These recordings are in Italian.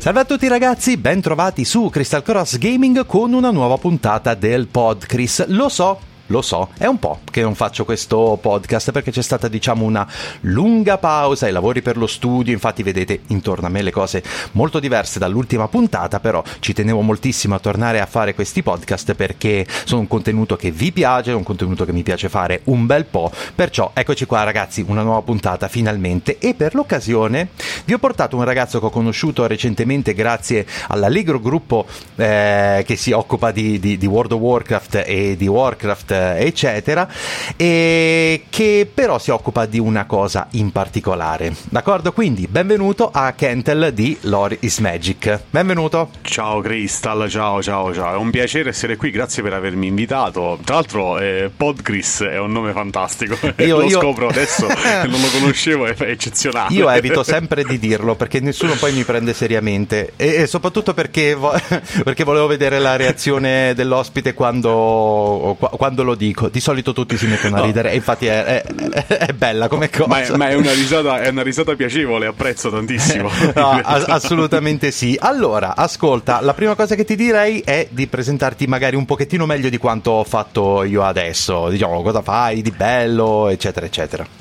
Salve a tutti ragazzi, ben trovati su Crystal Cross Gaming con una nuova puntata del Podcris. Lo so, lo so, è un po' che non faccio questo podcast perché c'è stata diciamo una lunga pausa ai lavori per lo studio, infatti vedete intorno a me le cose molto diverse dall'ultima puntata, però ci tenevo moltissimo a tornare a fare questi podcast perché sono un contenuto che vi piace, un contenuto che mi piace fare un bel po', perciò eccoci qua ragazzi, una nuova puntata finalmente. E per l'occasione vi ho portato un ragazzo che ho conosciuto recentemente grazie all'allegro gruppo eh, che si occupa di, di, di World of Warcraft e di Warcraft eccetera, e che però si occupa di una cosa in particolare. D'accordo? Quindi benvenuto a Kentel di Lore is Magic. Benvenuto. Ciao Crystal, ciao ciao ciao, è un piacere essere qui, grazie per avermi invitato. Tra l'altro eh, Podchris è un nome fantastico, io, lo io... scopro adesso, non lo conoscevo, è eccezionale. Io evito sempre di dirlo perché nessuno poi mi prende seriamente e, e soprattutto perché, vo- perché volevo vedere la reazione dell'ospite quando, quando lo lo dico. Di solito tutti si mettono a ridere, e infatti è, è, è, bella come cosa. Ma, è, ma una risata, è, una risata, piacevole, apprezzo tantissimo. no, ass- assolutamente sì. Allora, ascolta, la prima cosa che ti direi è di presentarti magari un pochettino meglio di quanto ho fatto io adesso. Diciamo, cosa fai di bello, eccetera, eccetera.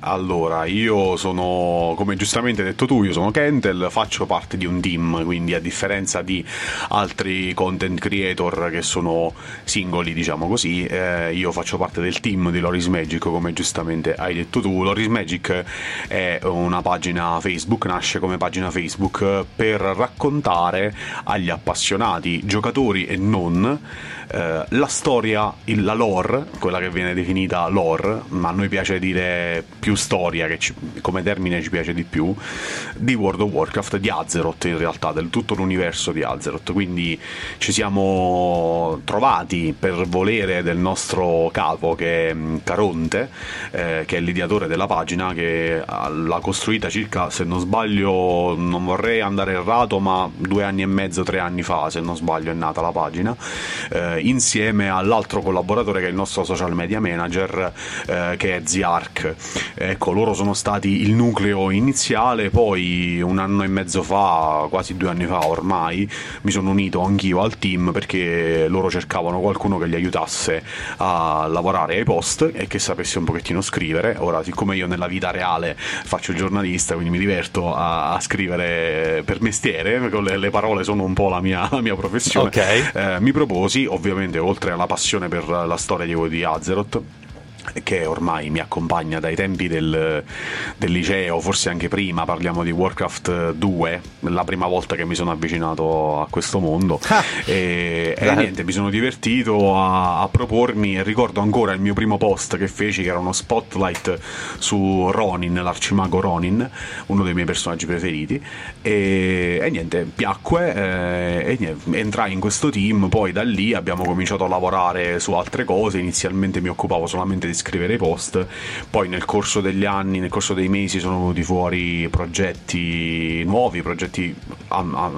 Allora, io sono, come giustamente detto tu, io sono Kentel, faccio parte di un team, quindi a differenza di altri content creator che sono singoli, diciamo così, eh, io faccio parte del team di Loris Magic, come giustamente hai detto tu. Loris Magic è una pagina Facebook, nasce come pagina Facebook per raccontare agli appassionati, giocatori e non, eh, la storia, il, la lore, quella che viene definita lore, ma a noi piace dire più storia, che ci, come termine ci piace di più, di World of Warcraft, di Azeroth in realtà, del tutto l'universo di Azeroth. Quindi ci siamo trovati per volere del nostro capo, che è mm, Caronte, eh, che è l'ideatore della pagina, che l'ha costruita circa, se non sbaglio, non vorrei andare errato, ma due anni e mezzo, tre anni fa, se non sbaglio, è nata la pagina. Eh, insieme all'altro collaboratore che è il nostro social media manager eh, che è Ziark. Ecco, loro sono stati il nucleo iniziale, poi un anno e mezzo fa, quasi due anni fa ormai, mi sono unito anch'io al team perché loro cercavano qualcuno che li aiutasse a lavorare ai post e che sapesse un pochettino scrivere. Ora, siccome io nella vita reale faccio il giornalista, quindi mi diverto a, a scrivere per mestiere, le, le, parole sono un po' la mia, la mia professione, okay. eh, mi proposi, ovviamente ovviamente oltre alla passione per la storia di, di Azeroth che ormai mi accompagna dai tempi del, del, liceo, forse anche prima, parliamo di Warcraft 2, la prima volta che mi sono avvicinato a questo mondo. Ah, e, e, niente, mi sono divertito a, a, propormi e ricordo ancora il mio primo post che feci che era uno spotlight su Ronin, l'arcimago Ronin, uno dei miei personaggi preferiti. E, e niente, piacque eh, e niente, entrai in questo team, poi da lì abbiamo cominciato a lavorare su altre cose, inizialmente mi occupavo solamente di scrivere i post, poi nel corso degli anni, nel corso dei mesi sono venuti fuori progetti nuovi, progetti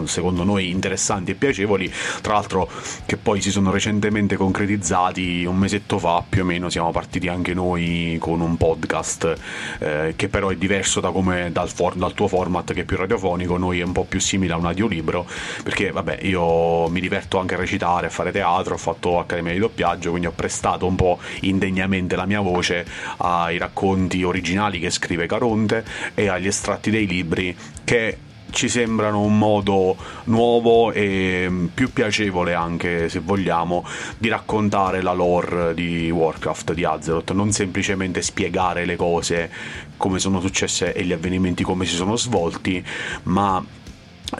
secondo noi interessanti e piacevoli, tra l'altro che poi si sono recentemente concretizzati un mesetto fa più o meno siamo partiti anche noi con un podcast eh, che però è diverso da come, dal, for, dal tuo format che è più radiofonico, noi è un po' più simile a un audiolibro perché vabbè io mi diverto anche a recitare, a fare teatro, ho fatto accademia di doppiaggio, quindi ho prestato un po' indegnamente la mia voce ai racconti originali che scrive Caronte e agli estratti dei libri che ci sembrano un modo nuovo e più piacevole anche se vogliamo di raccontare la lore di Warcraft di Azeroth. Non semplicemente spiegare le cose come sono successe e gli avvenimenti come si sono svolti ma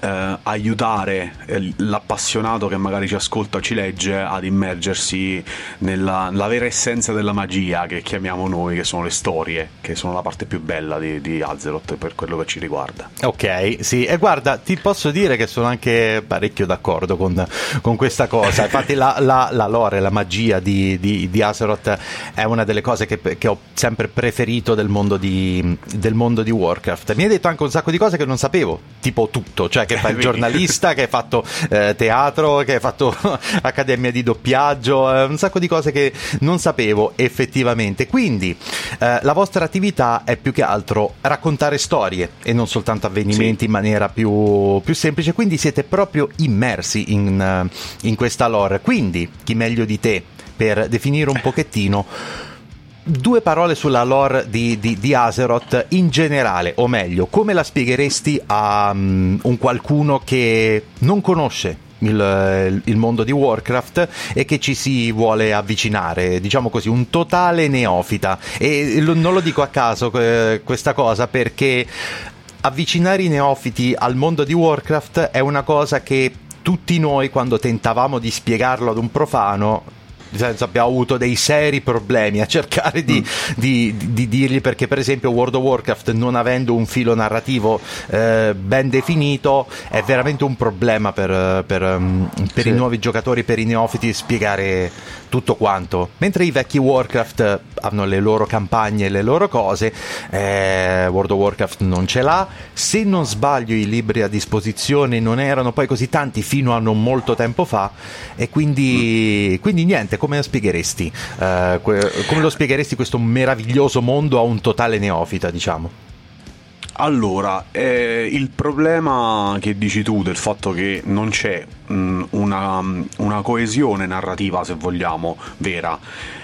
eh, aiutare l'appassionato che magari ci ascolta o ci legge ad immergersi nella, nella, vera essenza della magia che chiamiamo noi, che sono le storie, che sono la parte più bella di, di Azeroth per quello che ci riguarda. Ok, sì, e guarda, ti posso dire che sono anche parecchio d'accordo con, con questa cosa. Infatti, la, la, la, lore, la magia di, di, di, Azeroth è una delle cose che, che ho sempre preferito del mondo, di, del mondo di Warcraft. Mi hai detto anche un sacco di cose che non sapevo, tipo tutto, cioè che fai il giornalista, che hai fatto eh, teatro, che hai fatto accademia di doppiaggio, eh, un sacco di cose che non sapevo effettivamente. Quindi eh, la vostra attività è più che altro raccontare storie e non soltanto avvenimenti sì. in maniera più, più, semplice, quindi siete proprio immersi in, eh, in questa lore. Quindi chi meglio di te per definire un pochettino due parole sulla lore di, di, di, Azeroth in generale, o meglio, come la spiegheresti a um, un qualcuno che non conosce il, il, mondo di Warcraft e che ci si vuole avvicinare, diciamo così, un totale neofita. E non lo dico a caso eh, questa cosa perché avvicinare i neofiti al mondo di Warcraft è una cosa che tutti noi quando tentavamo di spiegarlo ad un profano senso abbiamo avuto dei seri problemi a cercare di, mm. di, di, di, dirgli perché per esempio World of Warcraft non avendo un filo narrativo eh, ben definito è veramente un problema per, per, um, per sì. i nuovi giocatori, per i neofiti spiegare tutto quanto mentre i vecchi Warcraft hanno le loro campagne e le loro cose eh, World of Warcraft non ce l'ha se non sbaglio i libri a disposizione non erano poi così tanti fino a non molto tempo fa e quindi, mm. quindi niente come spiegheresti? Uh, come lo spiegheresti questo meraviglioso mondo a un totale neofita, diciamo? Allora, eh, il problema che dici tu del fatto che non c'è mh, una, una, coesione narrativa, se vogliamo, vera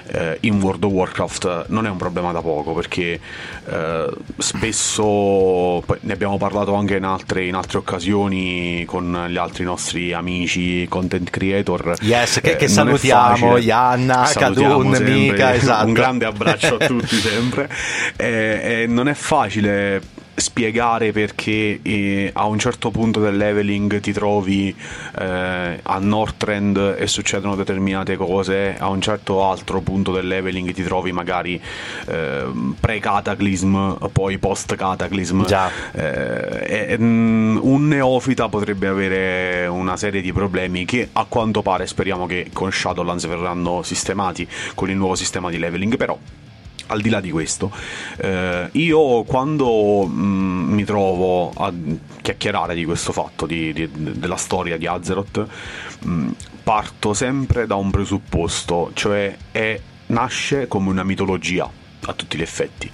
eh, in World of Warcraft non è un problema da poco perché eh, spesso ne abbiamo parlato anche in altre, in altre, occasioni con gli altri nostri amici content creator. Yes, che, che eh, salutiamo, Ianna, Kadun, Mika, esatto. Un grande abbraccio a tutti sempre. Eh, non è facile spiegare perché eh, a un certo punto del leveling ti trovi eh, a Northrend e succedono determinate cose, a un certo altro punto del leveling ti trovi magari eh, pre-cataclysm, poi post-cataclysm. Eh, mm, un neofita potrebbe avere una serie di problemi che a quanto pare speriamo che con Shadowlands verranno sistemati con il nuovo sistema di leveling, però al di là di questo, eh, io quando mm, mi trovo a chiacchierare di questo fatto, di, di, della storia di Azeroth, mm, parto sempre da un presupposto, cioè è, nasce come una mitologia a tutti gli effetti.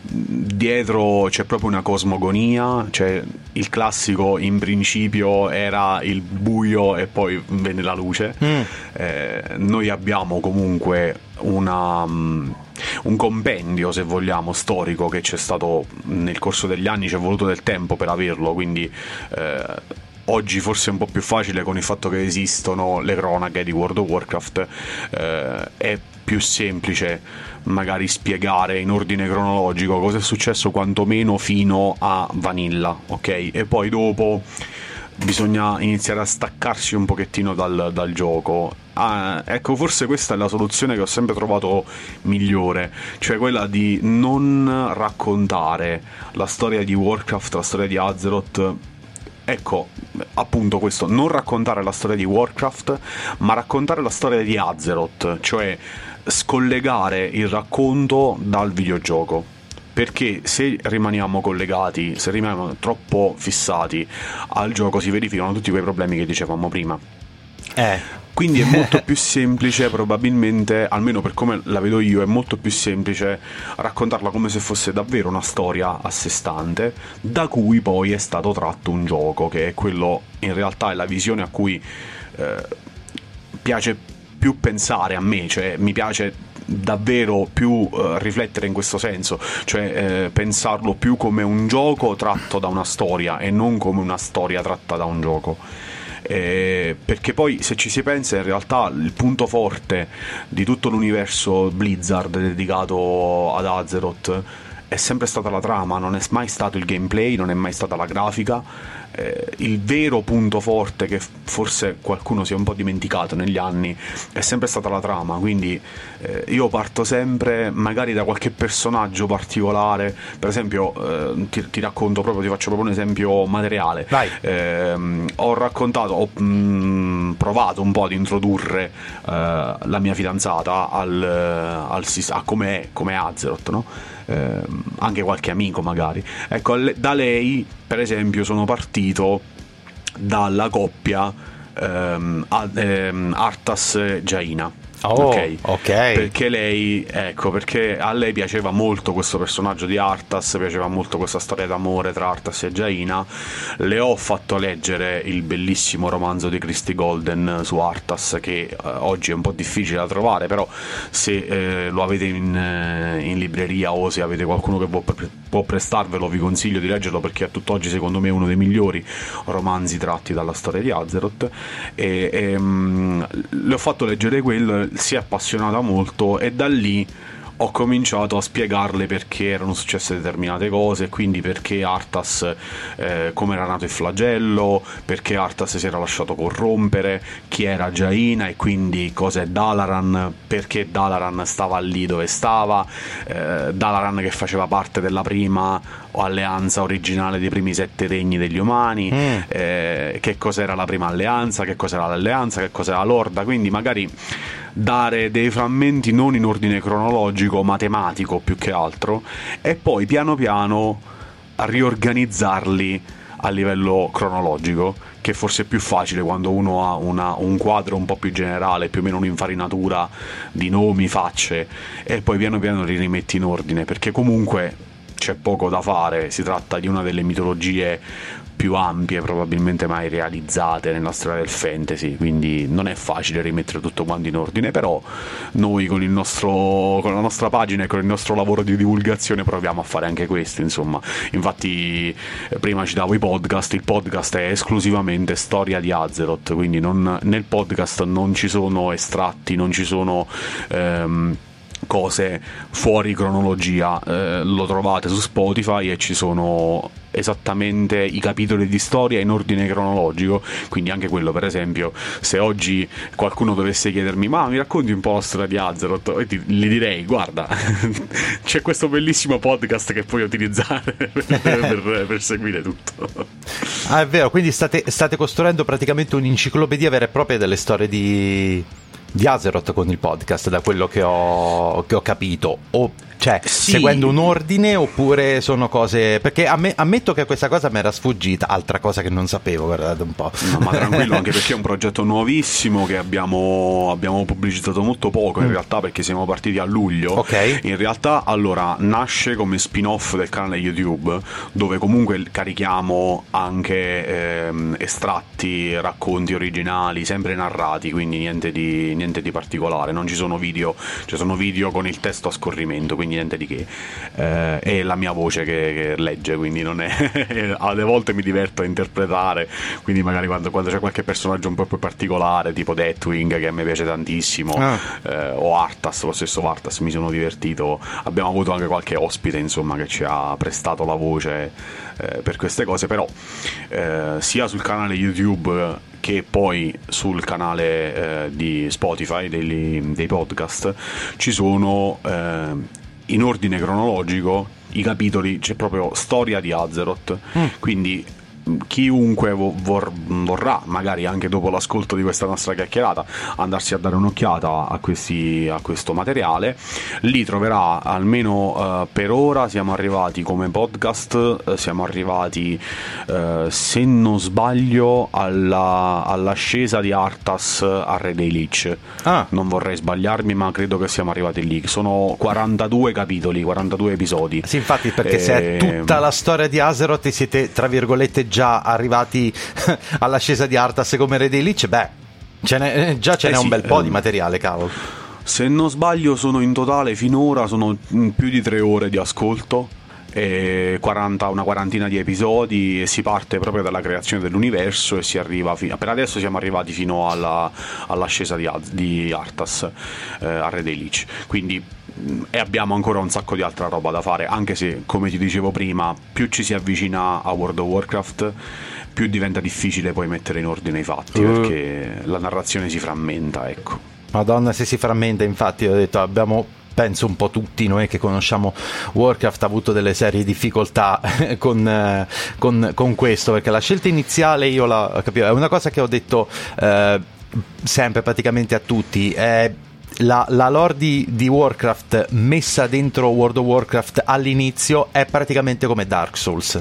Dietro c'è proprio una cosmogonia, cioè il classico in principio era il buio e poi venne la luce. Mm. Eh, noi abbiamo comunque una, um, un compendio, se vogliamo, storico che c'è stato nel corso degli anni, ci è voluto del tempo per averlo, quindi... Eh, oggi forse è un po' più facile con il fatto che esistono le cronache di World of Warcraft, eh, è più semplice magari spiegare in ordine cronologico cosa è successo quantomeno fino a Vanilla, ok? E poi dopo bisogna iniziare a staccarsi un pochettino dal, dal gioco. Ah, ecco, forse questa è la soluzione che ho sempre trovato migliore, cioè quella di non raccontare la storia di Warcraft, la storia di Azeroth ecco, appunto questo, non raccontare la storia di Warcraft, ma raccontare la storia di Azeroth, cioè scollegare il racconto dal videogioco. Perché se rimaniamo collegati, se rimaniamo troppo fissati al gioco, si verificano tutti quei problemi che dicevamo prima. Eh. Quindi è molto più semplice, probabilmente, almeno per come la vedo io, è molto più semplice raccontarla come se fosse davvero una storia a sé stante, da cui poi è stato tratto un gioco, che è quello, in realtà, è la visione a cui eh, piace più pensare a me, cioè mi piace davvero più uh, riflettere in questo senso, cioè eh, pensarlo più come un gioco tratto da una storia e non come una storia tratta da un gioco. Eh, perché poi se ci si pensa in realtà il punto forte di tutto l'universo Blizzard dedicato ad Azeroth è sempre stata la trama, non è mai stato il gameplay, non è mai stata la grafica. Eh, il vero punto forte che forse qualcuno si è un po' dimenticato negli anni è sempre stata la trama, quindi eh, io parto sempre magari da qualche personaggio particolare, per esempio eh, ti, ti, racconto proprio, ti faccio proprio un esempio materiale, ehm, ho raccontato, ho mh, mm, provato un po' ad introdurre eh, la mia fidanzata al, al, a come è Azeroth, no? Eh, anche qualche amico magari. Ecco, da lei, per esempio, sono partito dalla coppia ehm, ehm, Artas-Jaina Oh, ok. okay. Perché lei, ecco, perché a lei piaceva molto questo personaggio di Artas, piaceva molto questa storia d'amore tra Artas e Jaina. Le ho fatto leggere il bellissimo romanzo di Christy Golden su Artas, che eh, oggi è un po' difficile da trovare, però se eh, lo avete in, eh, in, libreria o se avete qualcuno che può, può, prestarvelo, vi consiglio di leggerlo perché a tutt'oggi secondo me è uno dei migliori romanzi tratti dalla storia di Azeroth. E, e, um, le ho fatto leggere quello si è appassionata molto e da lì ho cominciato a spiegarle perché erano successe determinate cose, quindi perché Artas, eh, come era nato il flagello, perché Artas si era lasciato corrompere, chi era Jaina e quindi cos'è Dalaran, perché Dalaran stava lì dove stava, eh, Dalaran che faceva parte della prima alleanza originale dei primi sette regni degli umani, mm. eh, che cos'era la prima alleanza, che cos'era l'alleanza, che cos'era l'orda, quindi magari dare dei frammenti non in ordine cronologico, matematico più che altro, e poi piano piano riorganizzarli a livello cronologico, che forse è più facile quando uno ha una, un quadro un po' più generale, più o meno un'infarinatura di nomi, facce, e poi piano piano li rimetti in ordine, perché comunque c'è poco da fare, si tratta di una delle mitologie più ampie probabilmente mai realizzate nella storia del fantasy, quindi non è facile rimettere tutto quanto in ordine, però noi con, nostro, con la nostra pagina e con il nostro lavoro di divulgazione proviamo a fare anche questo, insomma. Infatti prima citavo i podcast, il podcast è esclusivamente storia di Azeroth, quindi non, nel podcast non ci sono estratti, non ci sono... Ehm, cose fuori cronologia. Eh, lo trovate su Spotify e ci sono esattamente i capitoli di storia in ordine cronologico. Quindi anche quello, per esempio, se oggi qualcuno dovesse chiedermi "Ma mi racconti un po' la storia di Azeroth?" gli direi "Guarda, c'è questo bellissimo podcast che puoi utilizzare per, per, per seguire tutto". Ah, è vero, quindi state, state costruendo praticamente un'enciclopedia vera e propria delle storie di di Azeroth con il podcast, da quello che ho, che ho capito. O cioè, sì. seguendo un ordine oppure sono cose... Perché amm- ammetto che questa cosa mi era sfuggita, altra cosa che non sapevo, guardate un po'. No, ma tranquillo, anche perché è un progetto nuovissimo che abbiamo, abbiamo pubblicizzato molto poco in mm. realtà perché siamo partiti a luglio. Ok. In realtà, allora, nasce come spin-off del canale YouTube, dove comunque carichiamo anche ehm, estratti, racconti originali, sempre narrati, quindi niente di, niente di particolare. Non ci sono video, ci sono video con il testo a scorrimento, quindi niente di che. Eh, è la mia voce che, che legge, quindi non è. alle volte mi diverto a interpretare, quindi magari quando, quando, c'è qualche personaggio un po' più particolare, tipo Deathwing, che a me piace tantissimo, ah. eh, o Artas, lo stesso Artas, mi sono divertito. Abbiamo avuto anche qualche ospite, insomma, che ci ha prestato la voce eh, per queste cose, però eh, sia sul canale YouTube che poi sul canale eh, di Spotify dei, dei, podcast ci sono eh, in ordine cronologico i capitoli, c'è proprio storia di Azeroth, mm. quindi chiunque vor- vorrà, magari anche dopo l'ascolto di questa nostra chiacchierata, andarsi a dare un'occhiata a, questi, a questo materiale, lì troverà almeno uh, per ora siamo arrivati come podcast, uh, siamo arrivati uh, se non sbaglio alla, all'ascesa di Artas a Re dei Lich. Ah. Non vorrei sbagliarmi, ma credo che siamo arrivati lì. Sono 42 capitoli, 42 episodi. Sì, infatti, perché e... se è ehm, tutta la storia di Azeroth siete tra virgolette già arrivati all'ascesa di Artas come Re dei Lich, beh, ce n'è, eh, già ce n'è sì, un bel po' eh, di materiale, cavolo. Se non sbaglio sono in totale finora sono più di tre ore di ascolto 40, una quarantina di episodi e si parte proprio dalla creazione dell'universo e si arriva fino, per adesso siamo arrivati fino alla, all'ascesa di, di Artas eh, a Re dei Lich quindi e abbiamo ancora un sacco di altra roba da fare, anche se, come ti dicevo prima, più ci si avvicina a World of Warcraft, più diventa difficile poi mettere in ordine i fatti, uh. perché la narrazione si frammenta, ecco. Madonna, se si frammenta, infatti, ho detto, abbiamo penso un po' tutti noi che conosciamo Warcraft ha avuto delle serie difficoltà con, eh, con, con, questo perché la scelta iniziale io la capivo è una cosa che ho detto eh, sempre praticamente a tutti è la, la lore di, di, Warcraft messa dentro World of Warcraft all'inizio è praticamente come Dark Souls.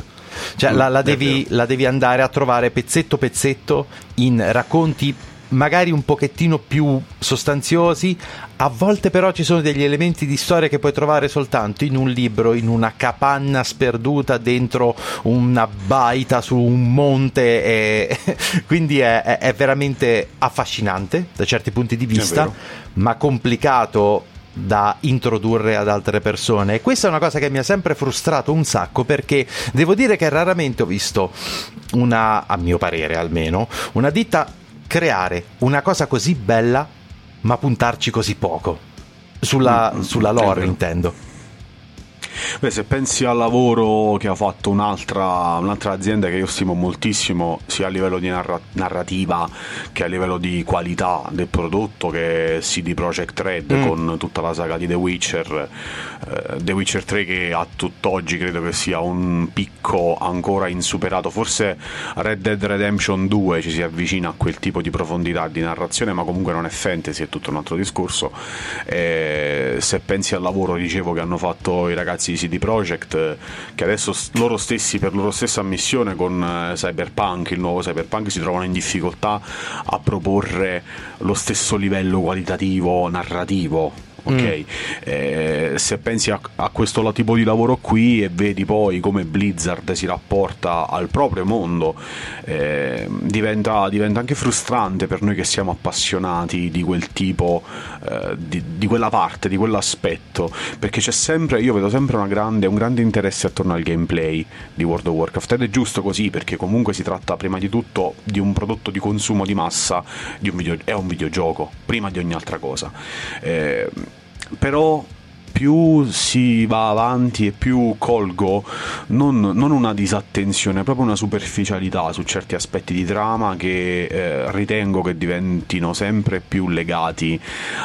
Cioè, mm, la, la, devi, la devi andare a trovare pezzetto pezzetto in racconti magari un pochettino più sostanziosi, a volte però ci sono degli elementi di storia che puoi trovare soltanto in un libro, in una capanna sperduta dentro una baita su un monte, e... quindi è, è, veramente affascinante da certi punti di vista, ma complicato da introdurre ad altre persone. E questa è una cosa che mi ha sempre frustrato un sacco perché devo dire che raramente ho visto una, a mio parere almeno, una ditta creare una cosa così bella ma puntarci così poco. Sulla, mm, sulla lore, intendo. Beh, se pensi al lavoro che ha fatto un'altra, un'altra, azienda che io stimo moltissimo, sia a livello di narra- narrativa che a livello di qualità del prodotto, che è CD Projekt Red mm. con tutta la saga di The Witcher, eh, The Witcher 3 che a tutt'oggi credo che sia un picco ancora insuperato, forse Red Dead Redemption 2 ci si avvicina a quel tipo di profondità di narrazione, ma comunque non è fantasy, è tutto un altro discorso. Eh, se pensi al lavoro, dicevo, che hanno fatto i ragazzi di CD Projekt che adesso loro stessi per loro stessa missione con eh, Cyberpunk, il nuovo Cyberpunk, si trovano in difficoltà a proporre lo stesso livello qualitativo narrativo ok? Mm. Eh, se pensi a, a, questo tipo di lavoro qui e vedi poi come Blizzard si rapporta al proprio mondo, eh, diventa, diventa, anche frustrante per noi che siamo appassionati di quel tipo, eh, di, di, quella parte, di quell'aspetto, perché c'è sempre, io vedo sempre grande, un grande interesse attorno al gameplay di World of Warcraft ed è giusto così perché comunque si tratta prima di tutto di un prodotto di consumo di massa, di un video, è un videogioco, prima di ogni altra cosa. Eh, però più si va avanti e più colgo non, non, una disattenzione, proprio una superficialità su certi aspetti di trama che eh, ritengo che diventino sempre più legati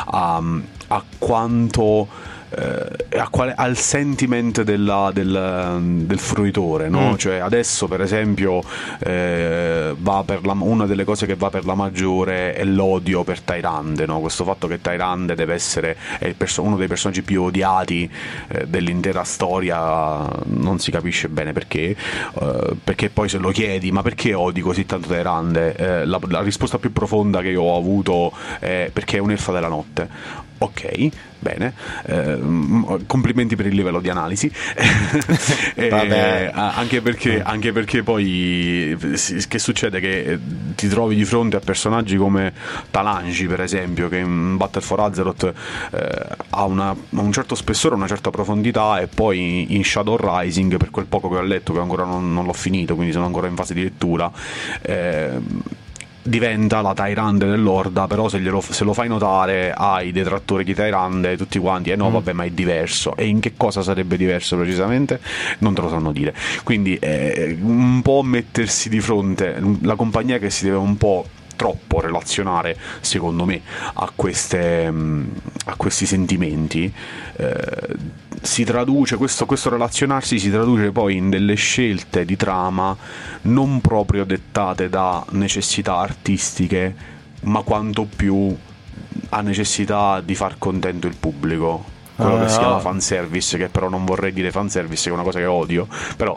a, a quanto eh, quale, al sentiment della, del, del, fruitore, no? mm. Cioè adesso per esempio eh, la, una delle cose che va per la maggiore è l'odio per Tyrande, no? Questo fatto che Tyrande deve essere perso- uno dei personaggi più odiati eh, dell'intera storia, non si capisce bene perché, eh, perché poi se lo chiedi ma perché odi così tanto Tyrande, eh, la, la risposta più profonda che io ho avuto è perché è un'elfa della notte Ok, bene, eh, complimenti per il livello di analisi, eh, anche, perché, anche, perché, poi che succede? Che eh, ti trovi di fronte a personaggi come Talangi per esempio, che in Battle for Azeroth eh, ha una, un certo spessore, una certa profondità e poi in Shadow Rising, per quel poco che ho letto, che ancora non, non l'ho finito, quindi sono ancora in fase di lettura, eh, diventa la Tyrande dell'Orda, però se, glielo, se, lo fai notare ai detrattori di Tyrande tutti quanti, eh no, mm. vabbè, ma è diverso. E in che cosa sarebbe diverso precisamente? Non te lo sanno dire. Quindi eh, un po' mettersi di fronte, la compagnia che si deve un po' troppo relazionare, secondo me, a, queste, mm, a questi sentimenti, eh, si traduce, questo, questo relazionarsi si traduce poi in delle scelte di trama non proprio dettate da necessità artistiche, ma quanto più a necessità di far contento il pubblico quello che si chiama ah. fanservice, che però non vorrei dire fanservice, che è una cosa che odio, però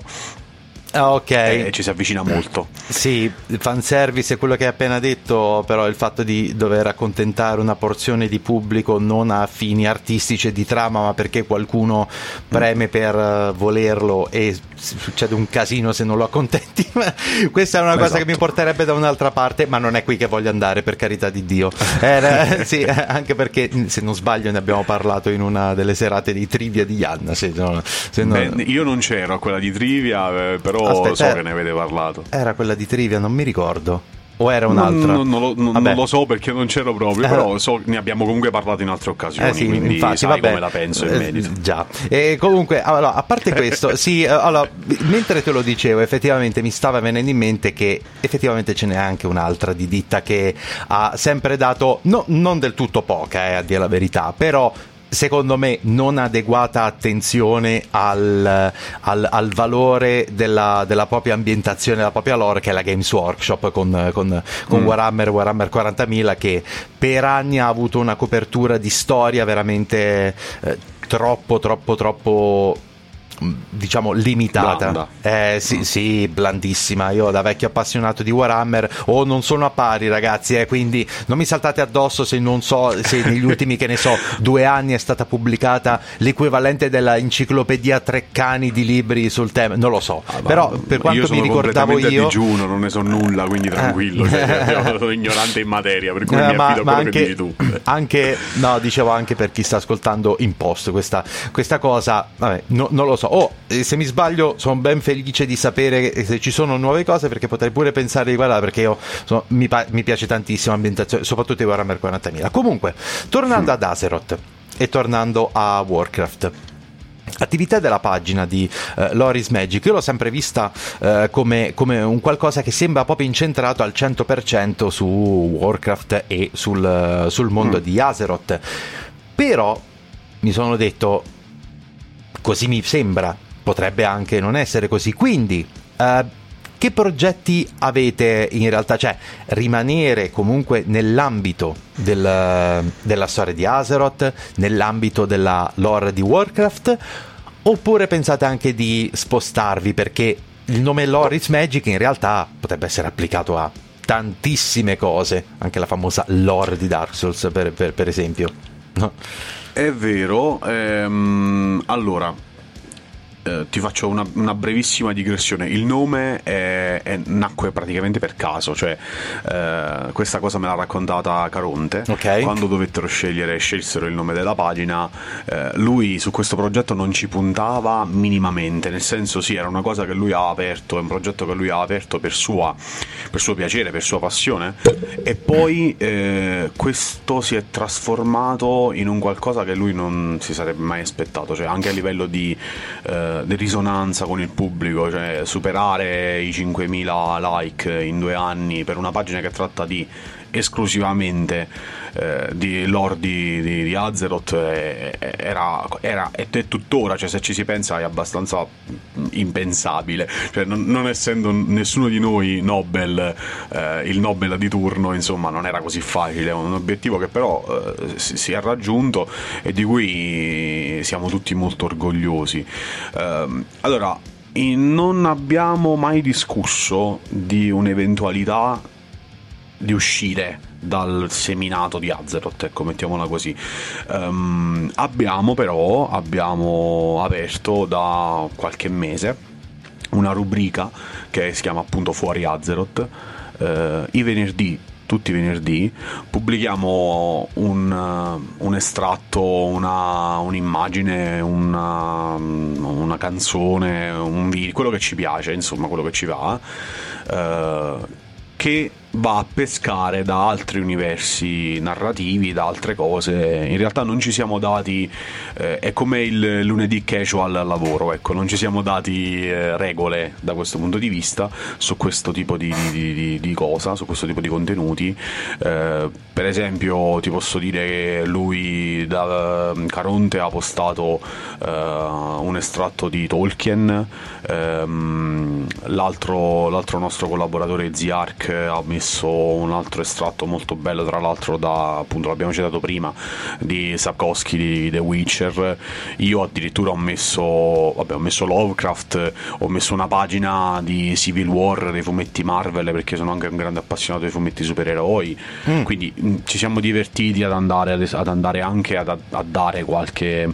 Ah, ok. E ci si avvicina molto. Sì, il fanservice è quello che hai appena detto, però il fatto di dover accontentare una porzione di pubblico non a fini artistici e di trama, ma perché qualcuno preme per eh, volerlo e succede un casino se non lo accontenti. Questa è una cosa esatto. che mi porterebbe da un'altra parte, ma non è qui che voglio andare, per carità di Dio. Era, sì, anche perché, se non sbaglio, ne abbiamo parlato in una delle serate di trivia di Yanna. Se non, se non... Beh, io non c'ero a quella di trivia, eh, però però Aspetta, so che ne avete parlato. Era quella di trivia, non mi ricordo. O era un'altra? Non, non, non, non, lo so perché non c'ero proprio, eh, però so, ne abbiamo comunque parlato in altre occasioni, eh sì, quindi infatti, sai vabbè, come la penso in eh, merito. già. E comunque, allora, a parte questo, sì, eh, allora, mentre te lo dicevo, effettivamente mi stava venendo in mente che effettivamente ce n'è anche un'altra di ditta che ha sempre dato, no, non del tutto poca, eh, a dire la verità, però secondo me non adeguata attenzione al, al, al valore della, della, propria ambientazione, della propria lore che è la Games Workshop con, con, con mm. Warhammer, Warhammer 40.000 che per anni ha avuto una copertura di storia veramente eh, troppo troppo troppo diciamo limitata. Eh, sì, sì, blandissima. Io da vecchio appassionato di Warhammer o oh, non sono a pari, ragazzi, eh, quindi non mi saltate addosso se non so se negli ultimi che ne so, due anni è stata pubblicata l'equivalente della enciclopedia Treccani di libri sul tema, non lo so. Ah, Però per quanto mi ricordavo io digiuno, non ne so nulla, quindi eh. tranquillo, cioè, sono ignorante in materia, per cui eh, mi ma, affido a quello anche, tu. Anche no, dicevo anche per chi sta ascoltando in post questa, questa cosa, vabbè, no, non lo so Oh, se mi sbaglio, sono ben felice di sapere se ci sono nuove cose perché potrei pure pensare di guardare perché io sono, mi, mi, piace tantissimo l'ambientazione, soprattutto i Warhammer 40.000. Comunque, tornando ad Azeroth e tornando a Warcraft. Attività della pagina di uh, Loris Magic, io l'ho sempre vista uh, come, come, un qualcosa che sembra proprio incentrato al 100% su Warcraft e sul, uh, sul mondo mm. di Azeroth. Però mi sono detto, Così mi sembra, potrebbe anche non essere così. Quindi, uh, che progetti avete in realtà? Cioè, rimanere comunque nell'ambito del, della storia di Azeroth, nell'ambito della lore di Warcraft, oppure pensate anche di spostarvi perché il nome Loris Magic in realtà potrebbe essere applicato a tantissime cose, anche la famosa lore di Dark Souls per, per, per esempio. No? È vero, ehm, allora eh, ti faccio una, una, brevissima digressione. Il nome è, è, nacque praticamente per caso, cioè eh, questa cosa me l'ha raccontata Caronte. Okay. Quando dovettero scegliere, scelsero il nome della pagina, eh, lui su questo progetto non ci puntava minimamente, nel senso sì, era una cosa che lui ha aperto, è un progetto che lui ha aperto per, sua, per suo piacere, per sua passione, e poi eh, questo si è trasformato in un qualcosa che lui non si sarebbe mai aspettato, cioè anche a livello di eh, di risonanza con il pubblico, cioè superare i 5.000 like in due anni per una pagina che tratta di esclusivamente eh, di lore di, di, di Azeroth eh, era, era, ed è tuttora, cioè se ci si pensa è abbastanza impensabile, cioè non, non essendo nessuno di noi Nobel, eh, il Nobel di turno, insomma non era così facile, è un obiettivo che però eh, si, si, è raggiunto e di cui siamo tutti molto orgogliosi. Ehm, allora, non abbiamo mai discusso di un'eventualità di uscire dal seminato di Azeroth, ecco, mettiamola così. Ehm, abbiamo però abbiamo aperto da qualche mese una rubrica che si chiama appunto Fuori Azeroth. Eh, I venerdì tutti i venerdì pubblichiamo un, uh, un estratto, una, un'immagine, una, una canzone, un video, quello che ci piace, insomma, quello che ci va, eh, che va a pescare da altri universi narrativi, da altre cose. In realtà non ci siamo dati, eh, è come il lunedì casual al lavoro, ecco, non ci siamo dati eh, regole da questo punto di vista su questo tipo di, di, di, di cosa, su questo tipo di contenuti. Eh, per esempio ti posso dire che lui da Caronte ha postato eh, un estratto di Tolkien, ehm, l'altro, l'altro nostro collaboratore Ziark ha messo messo un altro estratto molto bello, tra l'altro da appunto l'abbiamo citato prima di Sapkowski di The Witcher. Io addirittura ho messo, vabbè, ho messo Lovecraft, ho messo una pagina di Civil War dei fumetti Marvel perché sono anche un grande appassionato dei fumetti supereroi. Mm. Quindi mh, mm, ci siamo divertiti ad andare, ad andare anche ad, a dare qualche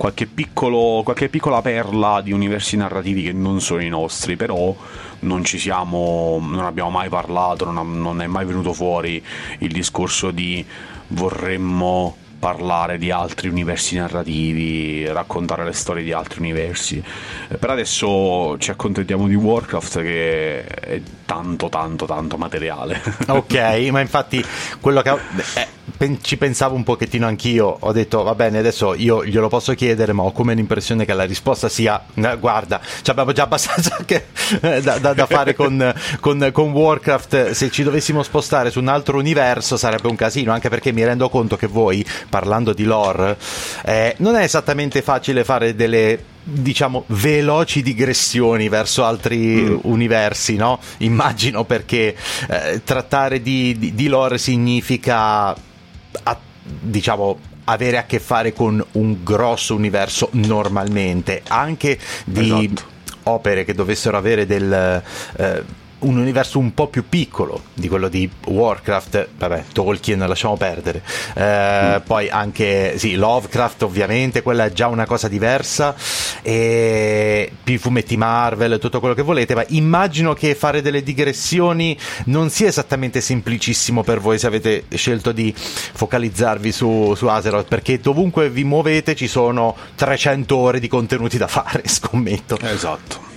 qualche, piccolo, qualche piccola perla di universi narrativi che non sono i nostri, però non ci siamo, non abbiamo mai parlato, non, non è mai venuto fuori il discorso di vorremmo parlare di altri universi narrativi, raccontare le storie di altri universi. Eh, per adesso ci accontentiamo di Warcraft che è tanto tanto tanto materiale. Ok, ma infatti quello che eh, pen- ci pensavo un pochettino anch'io, ho detto va bene, adesso io glielo posso chiedere, ma ho come l'impressione che la risposta sia eh, guarda, abbiamo già abbastanza che, eh, da, da, da, fare con, con, con Warcraft, se ci dovessimo spostare su un altro universo sarebbe un casino, anche perché mi rendo conto che voi parlando di lore, eh, non è esattamente facile fare delle diciamo veloci digressioni verso altri mm. universi, no? Immagino perché eh, trattare di, di, di, lore significa a, diciamo avere a che fare con un grosso universo normalmente, anche di esatto. opere che dovessero avere del eh, un universo un po' più piccolo di quello di Warcraft, vabbè, Tolkien lasciamo perdere. Eh, mm. Poi anche sì, Lovecraft, ovviamente, quella è già una cosa diversa. E più fumetti Marvel, tutto quello che volete, ma immagino che fare delle digressioni non sia esattamente semplicissimo per voi se avete scelto di focalizzarvi su, su Azeroth, perché dovunque vi muovete ci sono 300 ore di contenuti da fare, scommetto. Esatto.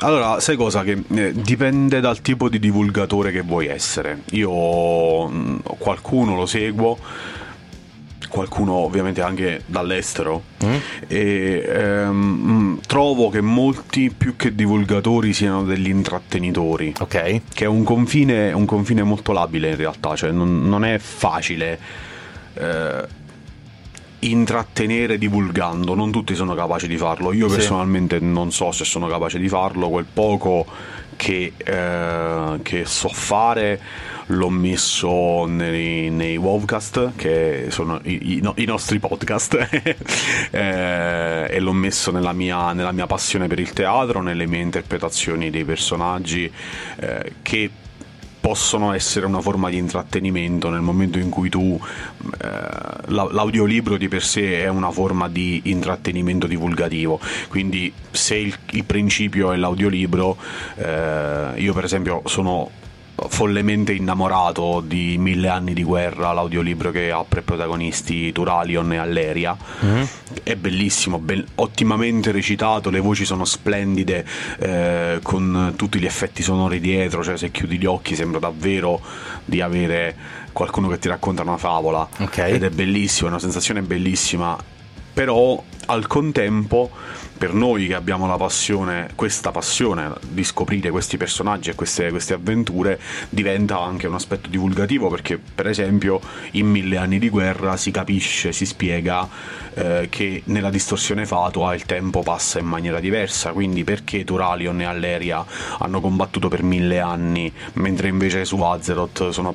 Allora, sai cosa? Che eh, dipende dal tipo di divulgatore che vuoi essere. Io mh, mm, qualcuno lo seguo, qualcuno ovviamente anche dall'estero mm. e ehm, mm, trovo che molti più che divulgatori siano degli intrattenitori ok che è un confine, un confine molto labile in realtà cioè non, non è facile eh, intrattenere divulgando, non tutti sono capaci di farlo. Io personalmente sì. non so se sono capace di farlo, quel poco che, eh, che so fare l'ho messo nei, nei Wovcast, che sono i, i, i nostri podcast, eh, e l'ho messo nella mia, nella mia, passione per il teatro, nelle mie interpretazioni dei personaggi, eh, che possono essere una forma di intrattenimento nel momento in cui tu eh, l'audiolibro di per sé è una forma di intrattenimento divulgativo. Quindi se il, il principio è l'audiolibro eh, io per esempio sono follemente innamorato di Mille anni di guerra, l'audiolibro che ha per protagonisti Turalion e Alleria. Mm-hmm. È bellissimo, be- ottimamente recitato, le voci sono splendide, eh, con tutti gli effetti sonori dietro, cioè se chiudi gli occhi sembra davvero di avere qualcuno che ti racconta una favola. Okay. Ed è bellissimo, è una sensazione bellissima. Però al contempo per noi che abbiamo la passione, questa passione di scoprire questi personaggi e queste, queste, avventure, diventa anche un aspetto divulgativo perché, per esempio, in Mille anni di guerra si capisce, si spiega eh, che nella distorsione fatua il tempo passa in maniera diversa. Quindi, perché Turalion e Alleria hanno combattuto per mille anni, mentre invece su Azeroth sono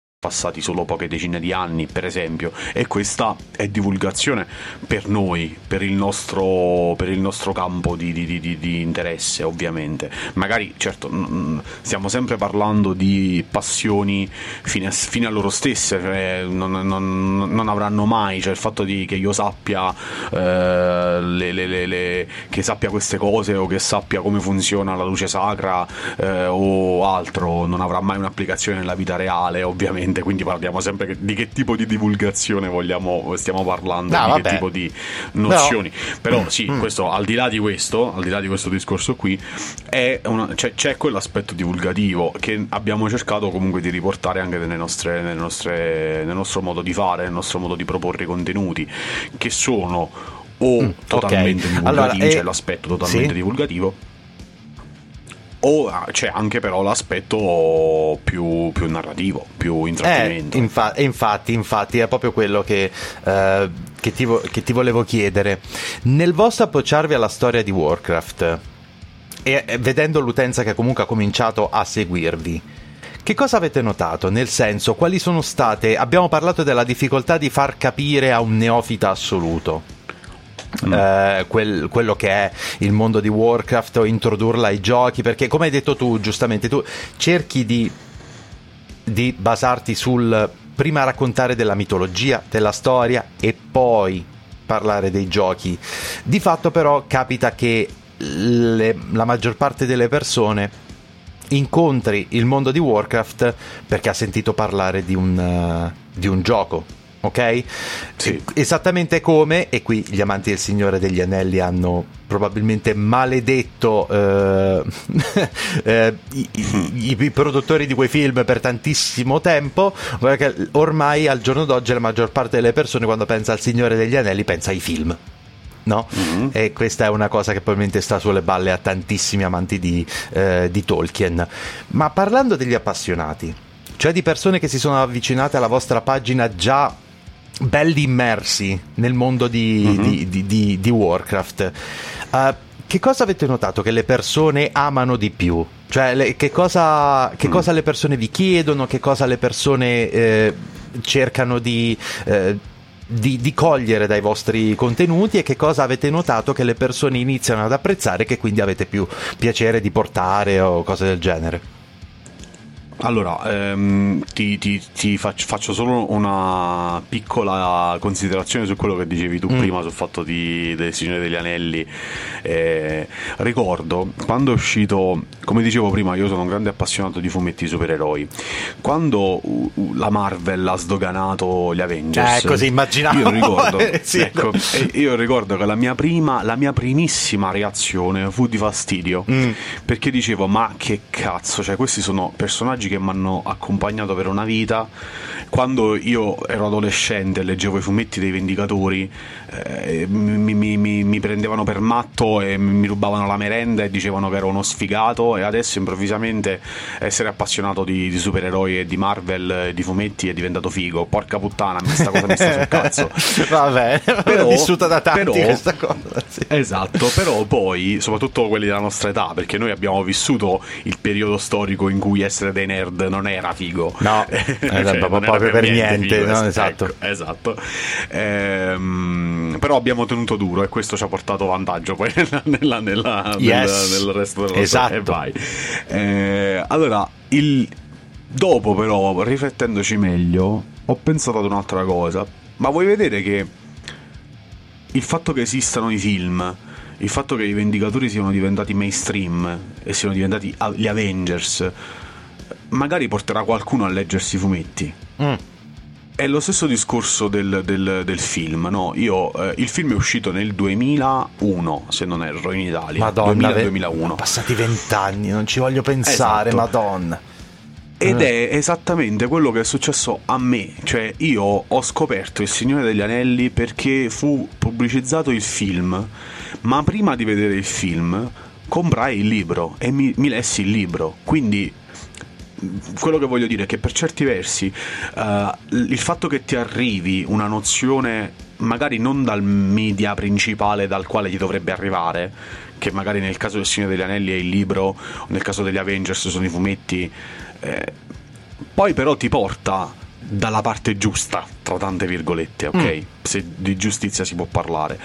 Passati solo poche decine di anni, per esempio, e questa è divulgazione per noi, per il nostro, per il nostro campo di, di- di- di interesse, ovviamente. Magari, certo, stiamo sempre parlando di passioni fine a, fine a loro stesse, cioè non, non- non avranno mai, cioè il fatto che io sappia, eh, le- le- le- che sappia queste cose o che sappia come funziona la luce sacra eh, o altro, non avrà mai un'applicazione nella vita reale, ovviamente quindi parliamo sempre di che tipo di divulgazione vogliamo, stiamo parlando, No, di vabbè. che tipo di nozioni. Però- Però sì, questo, al di là di questo, al di là di questo discorso qui, una- c'è, c'è quell'aspetto divulgativo che abbiamo cercato comunque di riportare anche nelle nostre, nelle nostre- nel nostro modo di fare, nel nostro modo di proporre i contenuti, che sono o totalmente ok. divulgativi, Allora, cioè eh, l'aspetto totalmente sì? divulgativo, o ah, c'è anche però l'aspetto più, più narrativo, più Eh, intrattenimento. infa- e infatti, infatti, è proprio quello che, eh, che ti, vo- che ti volevo chiedere. Nel vostro approcciarvi alla storia di Warcraft e e vedendo l'utenza che comunque ha cominciato a seguirvi, che cosa avete notato? Nel senso, quali sono state. Abbiamo parlato della difficoltà di far capire a un neofita assoluto. Eh, quel- quello che è il mondo di Warcraft o introdurla ai giochi perché come hai detto tu giustamente tu cerchi di di basarti sul prima raccontare della mitologia, della storia e poi parlare dei giochi. Di fatto però capita che le- la maggior parte delle persone incontri il mondo di Warcraft perché ha sentito parlare di un, eh, di un gioco. Ok? Esattamente come, e qui gli amanti del Signore degli Anelli hanno probabilmente maledetto eh, eh, i, i- i produttori di quei film per tantissimo tempo, perché ormai al giorno d'oggi la maggior parte delle persone quando pensa al Signore degli Anelli pensa ai film. No? E questa è una cosa che probabilmente sta sulle balle a tantissimi amanti di, eh, di Tolkien. Ma parlando degli appassionati, cioè di persone che si sono avvicinate alla vostra pagina già belli immersi nel mondo di, di- di- di- di Warcraft, eh, che cosa avete notato? Che le persone amano di più? Cioè, le- che, cosa, che cosa le persone vi chiedono, che cosa le persone eh, cercano di, eh, di, di cogliere dai vostri contenuti? E che cosa avete notato che le persone iniziano ad apprezzare e che quindi avete più piacere di portare o cose del genere. Allora, ehm, ti, ti- ti faccio, faccio solo una piccola considerazione su quello che dicevi tu Mm. prima sul fatto di, del Signore degli Anelli. Eh, ricordo quando è uscito, come dicevo prima, io sono un grande appassionato di fumetti supereroi. Quando la Marvel ha sdoganato gli Avengers, Eh, così immaginavo. Io ricordo, Sì. ecco, io ricordo che la mia prima, la mia primissima reazione fu di fastidio Mm. perché dicevo ma che cazzo cioè questi sono personaggi che mi hanno accompagnato per una vita. Quando io ero adolescente e leggevo i fumetti dei Vendicatori eh, mi, mi- mi- prendevano per matto e mi rubavano la merenda e dicevano che ero uno sfigato e adesso improvvisamente essere appassionato di, di supereroi e di Marvel e di fumetti è diventato figo porca puttana questa cosa mi sta sul cazzo Vabbè, Però- vissuta da tanti però- questa cosa. sì. Esatto, però poi, soprattutto quelli della nostra età, perché noi abbiamo vissuto il periodo storico in cui essere dei nerd non era figo. No, Cioè, eh, proprio- non era proprio per niente, figo, no, es- esatto. ecco, esatto. Ehm, però abbiamo tenuto duro e questo ci ha portato vantaggio poi nella, nella- nella- Yes. nel, nel resto della Esatto. E vai. Eh, allora, il... dopo però, riflettendoci meglio, ho pensato ad un'altra cosa. Ma vuoi vedere che il fatto che esistano i film, il fatto che i Vendicatori siano diventati mainstream e siano diventati gli Avengers, magari porterà qualcuno a leggersi i fumetti. Mm. È lo stesso discorso del, del- del film, no? Io, eh, il film è uscito nel 2001, se non erro, in Italia. Madonna, ve- 2000-2001. passati vent'anni, non ci voglio pensare, Esatto. madonna. Ed Eh. è esattamente quello che è successo a me, cioè io ho scoperto Il Signore degli Anelli perché fu pubblicizzato il film, ma prima di vedere il film comprai il libro e mi, mi lessi il libro, quindi quello che voglio dire è che per certi versi eh, il fatto che ti arrivi una nozione magari non dal media principale dal quale ti dovrebbe arrivare che magari nel caso del Signore degli Anelli è il libro nel caso degli Avengers sono i fumetti eh, poi però ti porta dalla parte giusta, tra tante virgolette, ok? Se di giustizia si può parlare.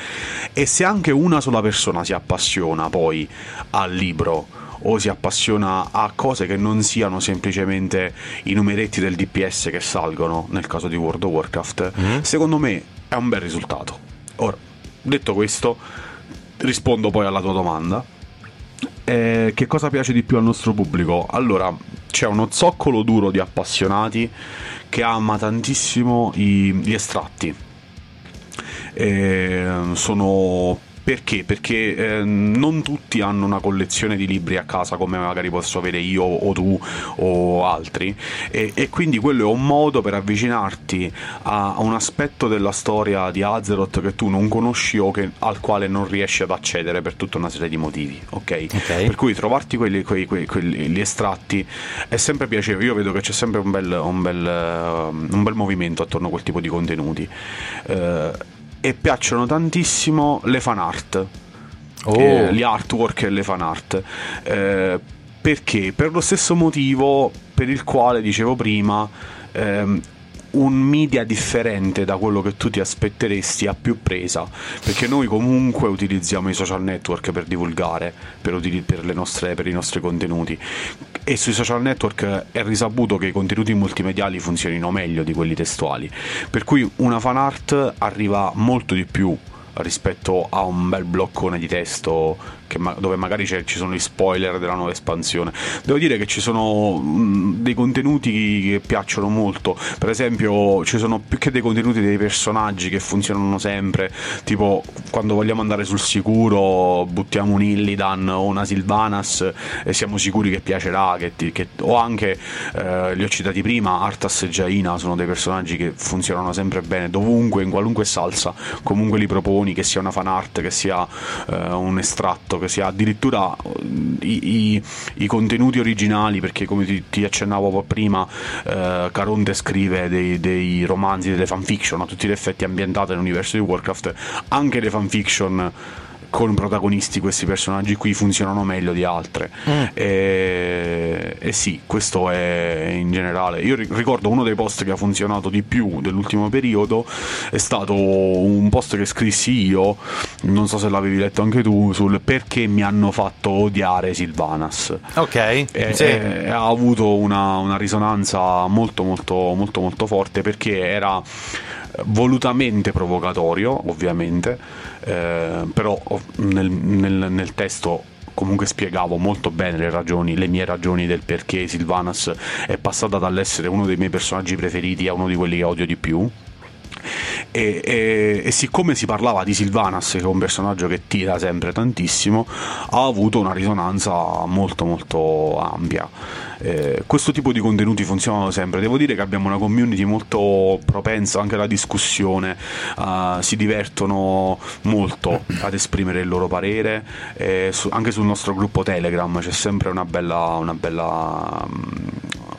E se anche una sola persona si appassiona poi al libro o si appassiona a cose che non siano semplicemente i numeretti del DPS che salgono nel caso di World of Warcraft, secondo me è un bel risultato. Ora, detto questo, rispondo poi alla tua domanda. Eh, che cosa piace di più al nostro pubblico? Allora, c'è uno zoccolo duro di appassionati che ama tantissimo i- gli estratti. Eh, sono perché? Perché eh, non tutti hanno una collezione di libri a casa come magari posso avere io o tu o altri e, e quindi quello è un modo per avvicinarti a, a un aspetto della storia di Azeroth che tu non conosci o che- al quale non riesci ad accedere per tutta una serie di motivi, ok? Per cui trovarti quelli, quei- quei- quelli- gli estratti è sempre piacevole. Io vedo che c'è sempre un bel, un bel, eh, un bel movimento attorno a quel tipo di contenuti. Eh, e piacciono tantissimo le fan art. Oh. Eh, gli artwork e le fan art. Eh, perché? Per lo stesso motivo per il quale dicevo prima. ehm, un media differente da quello che tu ti aspetteresti a più presa perché noi comunque utilizziamo i social network per divulgare per, utili- per nostre- per i nostri contenuti. E sui social network è risaputo che i contenuti multimediali funzionino meglio di quelli testuali. Per cui una fan art arriva molto di più rispetto a un bel bloccone di testo ma- dove magari ci sono gli spoiler della nuova espansione. Devo dire che ci sono mh, dei contenuti che piacciono molto, per esempio ci sono più che dei contenuti dei personaggi che funzionano sempre, tipo quando vogliamo andare sul sicuro buttiamo un Illidan o una Sylvanas e siamo sicuri che piacerà, che ti- che- o anche eh, li ho citati prima, Arthas e Jaina sono dei personaggi che funzionano sempre bene, dovunque, in qualunque salsa, comunque li proponi, che sia una fan art, che sia eh, un estratto, che sia addirittura eh, i, i- i contenuti originali, perché come ti, ti accennavo prima, eh, Caronte scrive dei, dei romanzi, delle fanfiction a tutti gli effetti ambientate nell'universo di Warcraft, anche le fanfiction con protagonisti questi personaggi qui funzionano meglio di altre. E, e sì questo è in generale. Io ri- ricordo uno dei post che ha funzionato di più dell'ultimo periodo è stato un post che scrissi io non so se l'avevi letto anche tu sul perché mi hanno fatto odiare Sylvanas. Ok, e, sì. e ha avuto una, una risonanza molto molto molto molto forte perché era eh, volutamente provocatorio ovviamente eh, però nel, nel- nel testo comunque spiegavo molto bene le ragioni, le mie ragioni del perché Sylvanas è passata dall'essere uno dei miei personaggi preferiti a uno di quelli che odio di più. E, e- e siccome si parlava di Sylvanas che è un personaggio che tira sempre tantissimo ha avuto una risonanza molto molto ampia Eh, questo tipo di contenuti funzionano sempre. Devo dire che abbiamo una community molto propensa anche alla discussione eh, si divertono molto ad esprimere il loro parere eh, su- anche sul nostro gruppo Telegram c'è sempre una bella, una bella mm,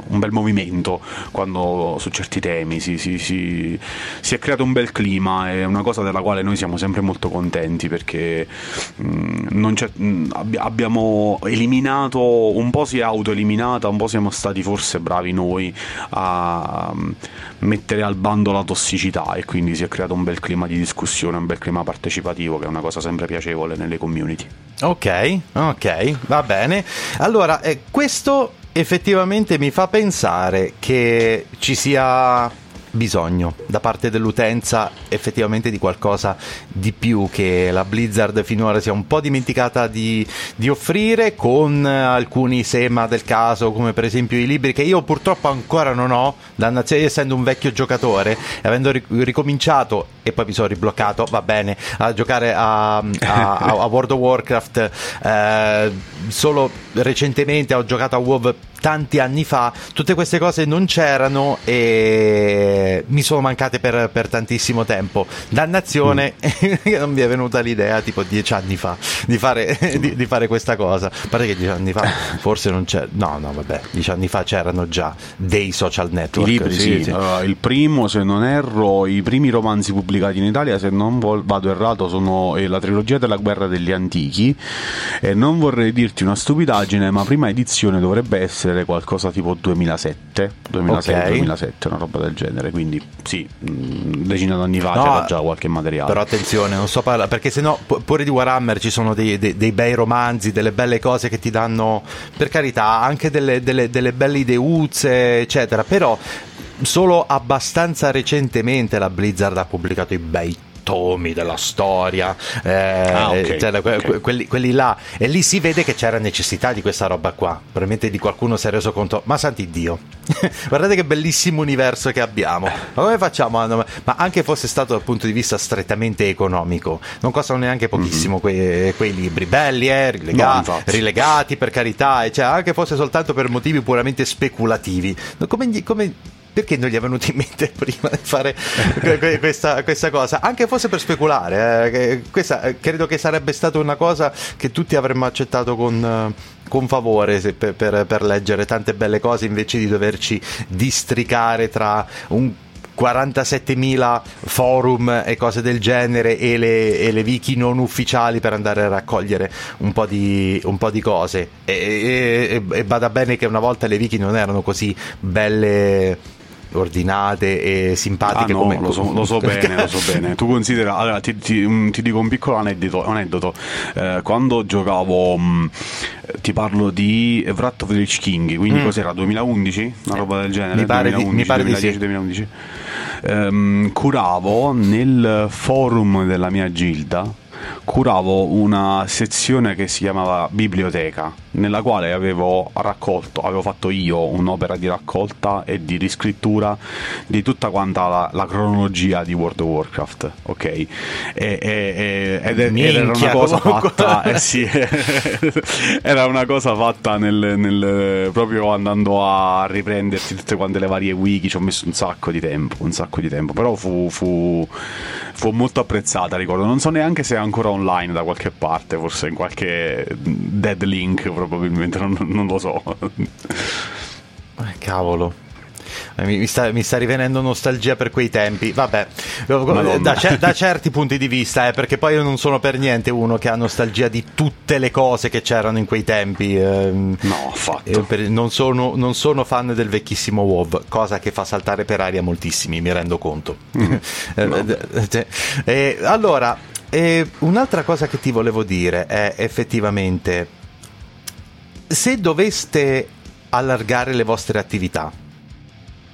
un bel movimento quando su certi temi si, si- si- si è creato un bel clima è una cosa della quale noi siamo sempre molto contenti perché mm, non c'è- mm, abbi- abbiamo eliminato un po' si è autoeliminata un po' siamo stati forse bravi noi a mm, mettere al bando la tossicità e quindi si è creato un bel clima di discussione un bel clima partecipativo che è una cosa sempre piacevole nelle community Ok, ok, va bene. Allora, eh, questo effettivamente mi fa pensare che ci sia bisogno da parte dell'utenza effettivamente di qualcosa di più che la Blizzard finora si è un po' dimenticata di, di offrire con alcuni sema del caso come per esempio i libri che io purtroppo ancora non ho dannazione essendo un vecchio giocatore e avendo ric- ricominciato e poi mi sono ribloccato va bene a giocare a, a, a World of Warcraft eh, solo recentemente ho giocato a WoW tanti anni fa, tutte queste cose non c'erano e mi sono mancate per, per tantissimo tempo. Dannazione, mm. non mi è venuta l'idea tipo dieci anni fa di fare, di, di fare questa cosa. A parte che dieci anni fa forse non c'è, no, no, vabbè, dieci anni fa c'erano già dei social network. I libri, sì, sì. sì. Uh, il primo, se non erro, i primi romanzi pubblicati in Italia, se non vado errato, sono eh, la trilogia della guerra degli antichi. E non vorrei dirti una stupidaggine, ma prima edizione dovrebbe essere essere qualcosa tipo 2007, 2006-2007, okay. una roba del genere. Quindi sì, decina d'anni fa no, c'era già qualche materiale. Però attenzione, non so parlare, perché sennò pure di Warhammer ci sono dei, dei, dei, bei romanzi, delle belle cose che ti danno, per carità, anche delle, delle, delle belle ideuzze, eccetera. Però solo abbastanza recentemente la Blizzard ha pubblicato i bei tomi della storia, eh, ah, okay, cioè, okay. Quelli, quelli, là, e lì si vede che c'era necessità di questa roba qua. Probabilmente di qualcuno si è reso conto, ma santi Dio, guardate che bellissimo universo che abbiamo. Ma come facciamo? Ma anche fosse stato dal punto di vista strettamente economico, non costano neanche pochissimo mm-hmm. quei, quei, libri, belli, eh, rilega- no, rilegati per carità, cioè, anche fosse soltanto per motivi puramente speculativi. Come, come perché non gli è venuto in mente prima di fare questa, questa, cosa? Anche fosse per speculare, eh, questa eh, credo che sarebbe stata una cosa che tutti avremmo accettato con, eh, con favore per, per, per leggere tante belle cose invece di doverci districare tra un 47.000 forum e cose del genere e le, e le, wiki non ufficiali per andare a raccogliere un po' di, un po di cose. E, e, e, bada bene che una volta le wiki non erano così belle ordinate e simpatiche ah, no, come... lo, so, lo so bene lo so bene tu considera allora ti, ti, ti dico un piccolo aneddoto, aneddoto. Eh, quando giocavo mh, mm, ti parlo di Wrath of the Lich King quindi mm. cos'era 2011 una roba del genere mi pare 2011, di, mi pare 2010, di sì. 2011 ehm, curavo nel forum della mia gilda curavo una sezione che si chiamava biblioteca, nella quale avevo raccolto, avevo fatto io un'opera di raccolta e di riscrittura di tutta quanta la, la cronologia di World of Warcraft, ok? E, e, e, ed, ed era una cosa fatta, eh sì, era una cosa fatta nel, nel, proprio andando a riprendersi tutte quante le varie wiki, ci ho messo un sacco di tempo, un sacco di tempo, però fu, fu, fu molto apprezzata, ricordo, non so neanche se è ancora online da qualche parte, forse in qualche dead link probabilmente, non, non lo so. Eh, cavolo. Eh, mi sta, mi sta, rivenendo nostalgia per quei tempi. Vabbè, da, da, certi punti di vista, eh, perché poi io non sono per niente uno che ha nostalgia di tutte le cose che c'erano in quei tempi. Eh, no, affatto. Per, non, sono, non, sono, fan del vecchissimo WoW, cosa che fa saltare per aria moltissimi, mi rendo conto. Mm, no. Eh, allora, un'altra cosa che ti volevo dire è effettivamente se doveste allargare le vostre attività,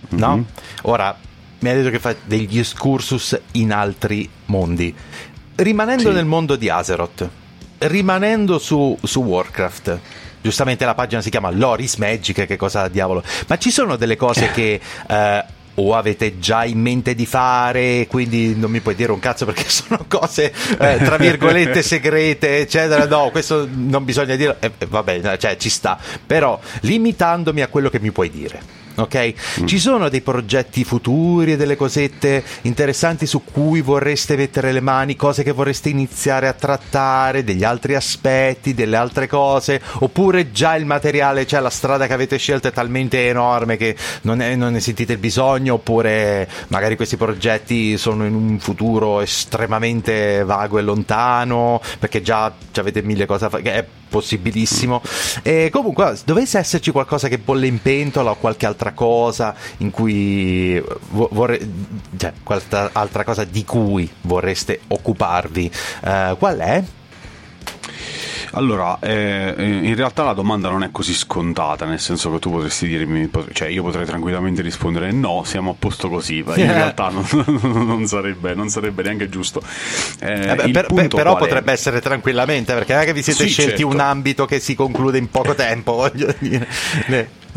mm-hmm. no? Ora mi hai detto che fai degli excursus in altri mondi. Rimanendo sì. nel mondo di Azeroth, rimanendo su, su Warcraft, giustamente la pagina si chiama Loris Magic, che cosa diavolo, ma ci sono delle cose che eh, o avete già in mente di fare, quindi non mi puoi dire un cazzo perché sono cose eh, tra virgolette segrete, eccetera. No, questo non bisogna dire, eh, vabbè, cioè ci sta, però limitandomi a quello che mi puoi dire ok? Mm. Ci sono dei progetti futuri e delle cosette interessanti su cui vorreste mettere le mani, cose che vorreste iniziare a trattare, degli altri aspetti, delle altre cose, oppure già il materiale, cioè la strada che avete scelto è talmente enorme che non, è, non ne sentite il bisogno, oppure magari questi progetti sono in un futuro estremamente vago e lontano, perché già, già avete mille cose da fare, possibilissimo. E comunque, dovesse esserci qualcosa che bolle in pentola o qualche altra cosa in cui vorrei, cioè, qualche altra cosa di cui vorreste occuparvi, uh, qual è? Allora, eh, in realtà la domanda non è così scontata, nel senso che tu potresti dirmi, cioè io potrei tranquillamente rispondere no, siamo a posto così, ma in realtà non, non, sarebbe, non sarebbe neanche giusto. Eh, eh beh, per, per, però potrebbe è? essere tranquillamente, perché non è che vi siete sì, scelti certo. un ambito che si conclude in poco tempo, voglio dire.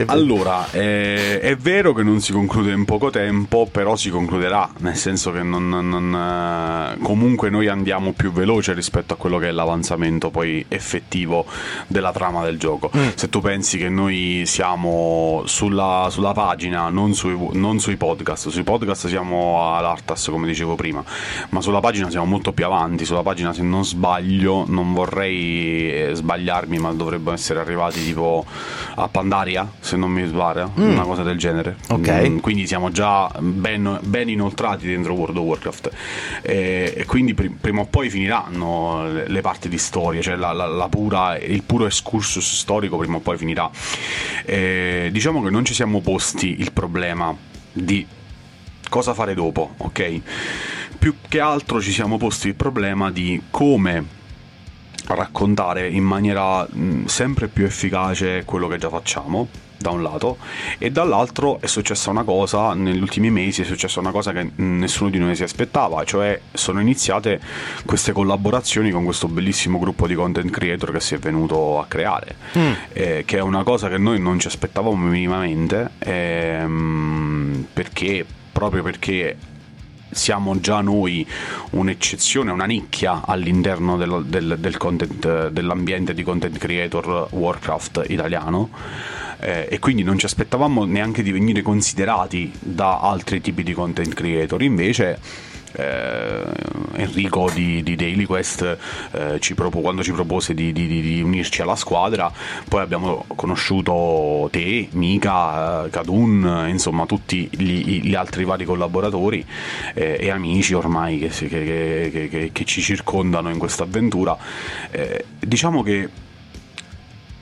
Allora, eh, è vero che non si conclude in poco tempo, però si concluderà, nel senso che non, non, eh, comunque noi andiamo più veloce rispetto a quello che è l'avanzamento poi effettivo della trama del gioco. Mm. Se tu pensi che noi siamo sulla, sulla pagina, non sui, non sui, podcast, sui podcast siamo all'Artas come dicevo prima, ma sulla pagina siamo molto più avanti, sulla pagina se non sbaglio, non vorrei eh, sbagliarmi, ma dovrebbero essere arrivati tipo a Pandaria se non mi sbaglio, mm. una cosa del genere. Ok. Mm, quindi siamo già ben, ben, inoltrati dentro World of Warcraft. E, e quindi pr- prima o poi finiranno le, le parti di storia, cioè la, la, la pura, il puro excursus storico prima o poi finirà. E, diciamo che non ci siamo posti il problema di cosa fare dopo, ok? Più che altro ci siamo posti il problema di come raccontare in maniera mh, sempre più efficace quello che già facciamo da un lato e dall'altro è successa una cosa negli ultimi mesi è successa una cosa che nessuno di noi si aspettava cioè sono iniziate queste collaborazioni con questo bellissimo gruppo di content creator che si è venuto a creare mm. eh, che è una cosa che noi non ci aspettavamo minimamente ehm, perché proprio perché siamo già noi un'eccezione, una nicchia all'interno del, del, del content, dell'ambiente di content creator Warcraft italiano. Eh, e quindi non ci aspettavamo neanche di venire considerati da altri tipi di content creator, invece eh, Enrico di, di, Daily Quest eh, ci propo, quando ci propose di, di, di, unirci alla squadra poi abbiamo conosciuto te, Mika, eh, Kadun insomma tutti gli, gli, altri vari collaboratori eh, e amici ormai che, che, che, che, ci circondano in questa avventura. Eh, diciamo che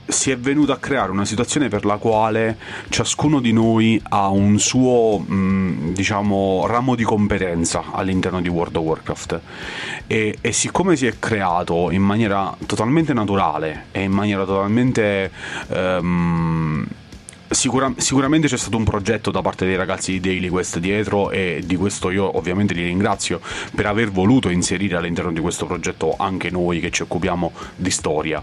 si è venuto a creare una situazione per la quale ciascuno di noi ha un suo mh, diciamo ramo di competenza all'interno di World of Warcraft e, e, siccome si è creato in maniera totalmente naturale e in maniera totalmente um, Sicura, sicuramente c'è stato un progetto da parte dei ragazzi di Daily Quest dietro e di questo io ovviamente li ringrazio per aver voluto inserire all'interno di questo progetto anche noi che ci occupiamo di storia.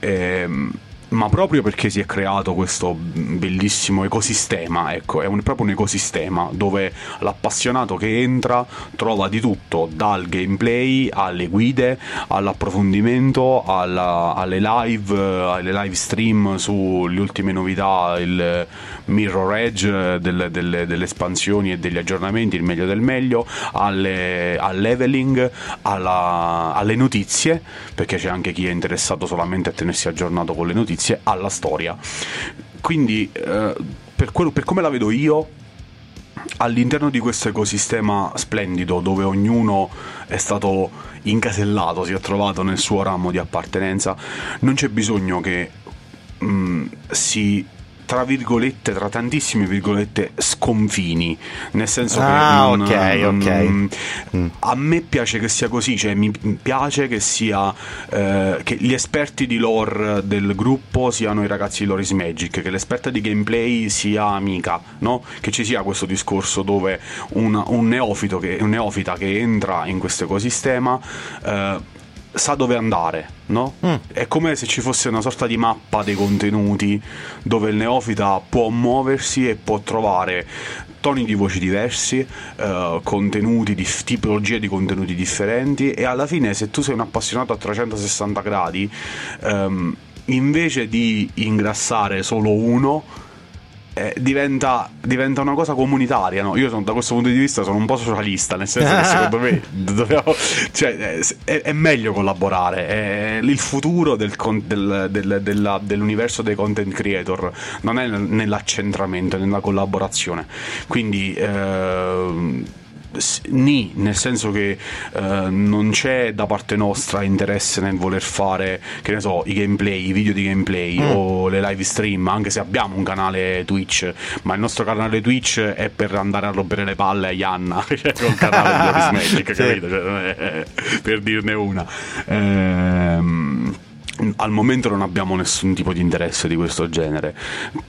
Ehm, ma proprio perché si è creato questo bellissimo ecosistema, ecco, è un, proprio un ecosistema dove l'appassionato che entra trova di tutto, dal gameplay alle guide, all'approfondimento, alla, alle live, alle live stream sulle ultime novità, il mirror edge delle, delle, delle espansioni e degli aggiornamenti, il meglio del meglio, alle, al leveling, alla, alle notizie, perché c'è anche chi è interessato solamente a tenersi aggiornato con le notizie notizie alla storia. Quindi, eh, per, quello, per come la vedo io, all'interno di questo ecosistema splendido dove ognuno è stato incasellato, si è trovato nel suo ramo di appartenenza, non c'è bisogno che mh, mm, si tra virgolette, tra tantissime virgolette, sconfini. Nel senso ah, che. Non, ok, ok. Mm. A me piace che sia così, cioè mi piace che sia. Eh, che gli esperti di lore del gruppo siano i ragazzi di Loris Magic, che l'esperta di gameplay sia amica, no? Che ci sia questo discorso dove un, un, neofito che, un neofita che entra in questo ecosistema. Eh, sa dove andare, no? Mm. È come se ci fosse una sorta di mappa dei contenuti dove il neofita può muoversi e può trovare toni di voci diversi, uh, contenuti, di, tipologie di contenuti differenti e alla fine se tu sei un appassionato a 360 gradi, um, invece di ingrassare solo uno, eh, diventa, diventa, una cosa comunitaria. No? Io sono, da questo punto di vista sono un po' socialista, nel senso che secondo me dobbiamo, cioè, è, è, meglio collaborare. È il futuro del, del, del, della, dell'universo dei content creator non è nell'accentramento, è nella collaborazione. Quindi. Eh, Ni, nel senso che eh, non c'è da parte nostra interesse nel voler fare, che ne so, i gameplay, i video di gameplay mm. o le live stream, anche se abbiamo un canale Twitch, ma il nostro canale Twitch è per andare a rompere le palle a Yanna, cioè col canale di Loris Magic, capito? Cioè, per dirne una. Ehm al momento non abbiamo nessun tipo di interesse di questo genere,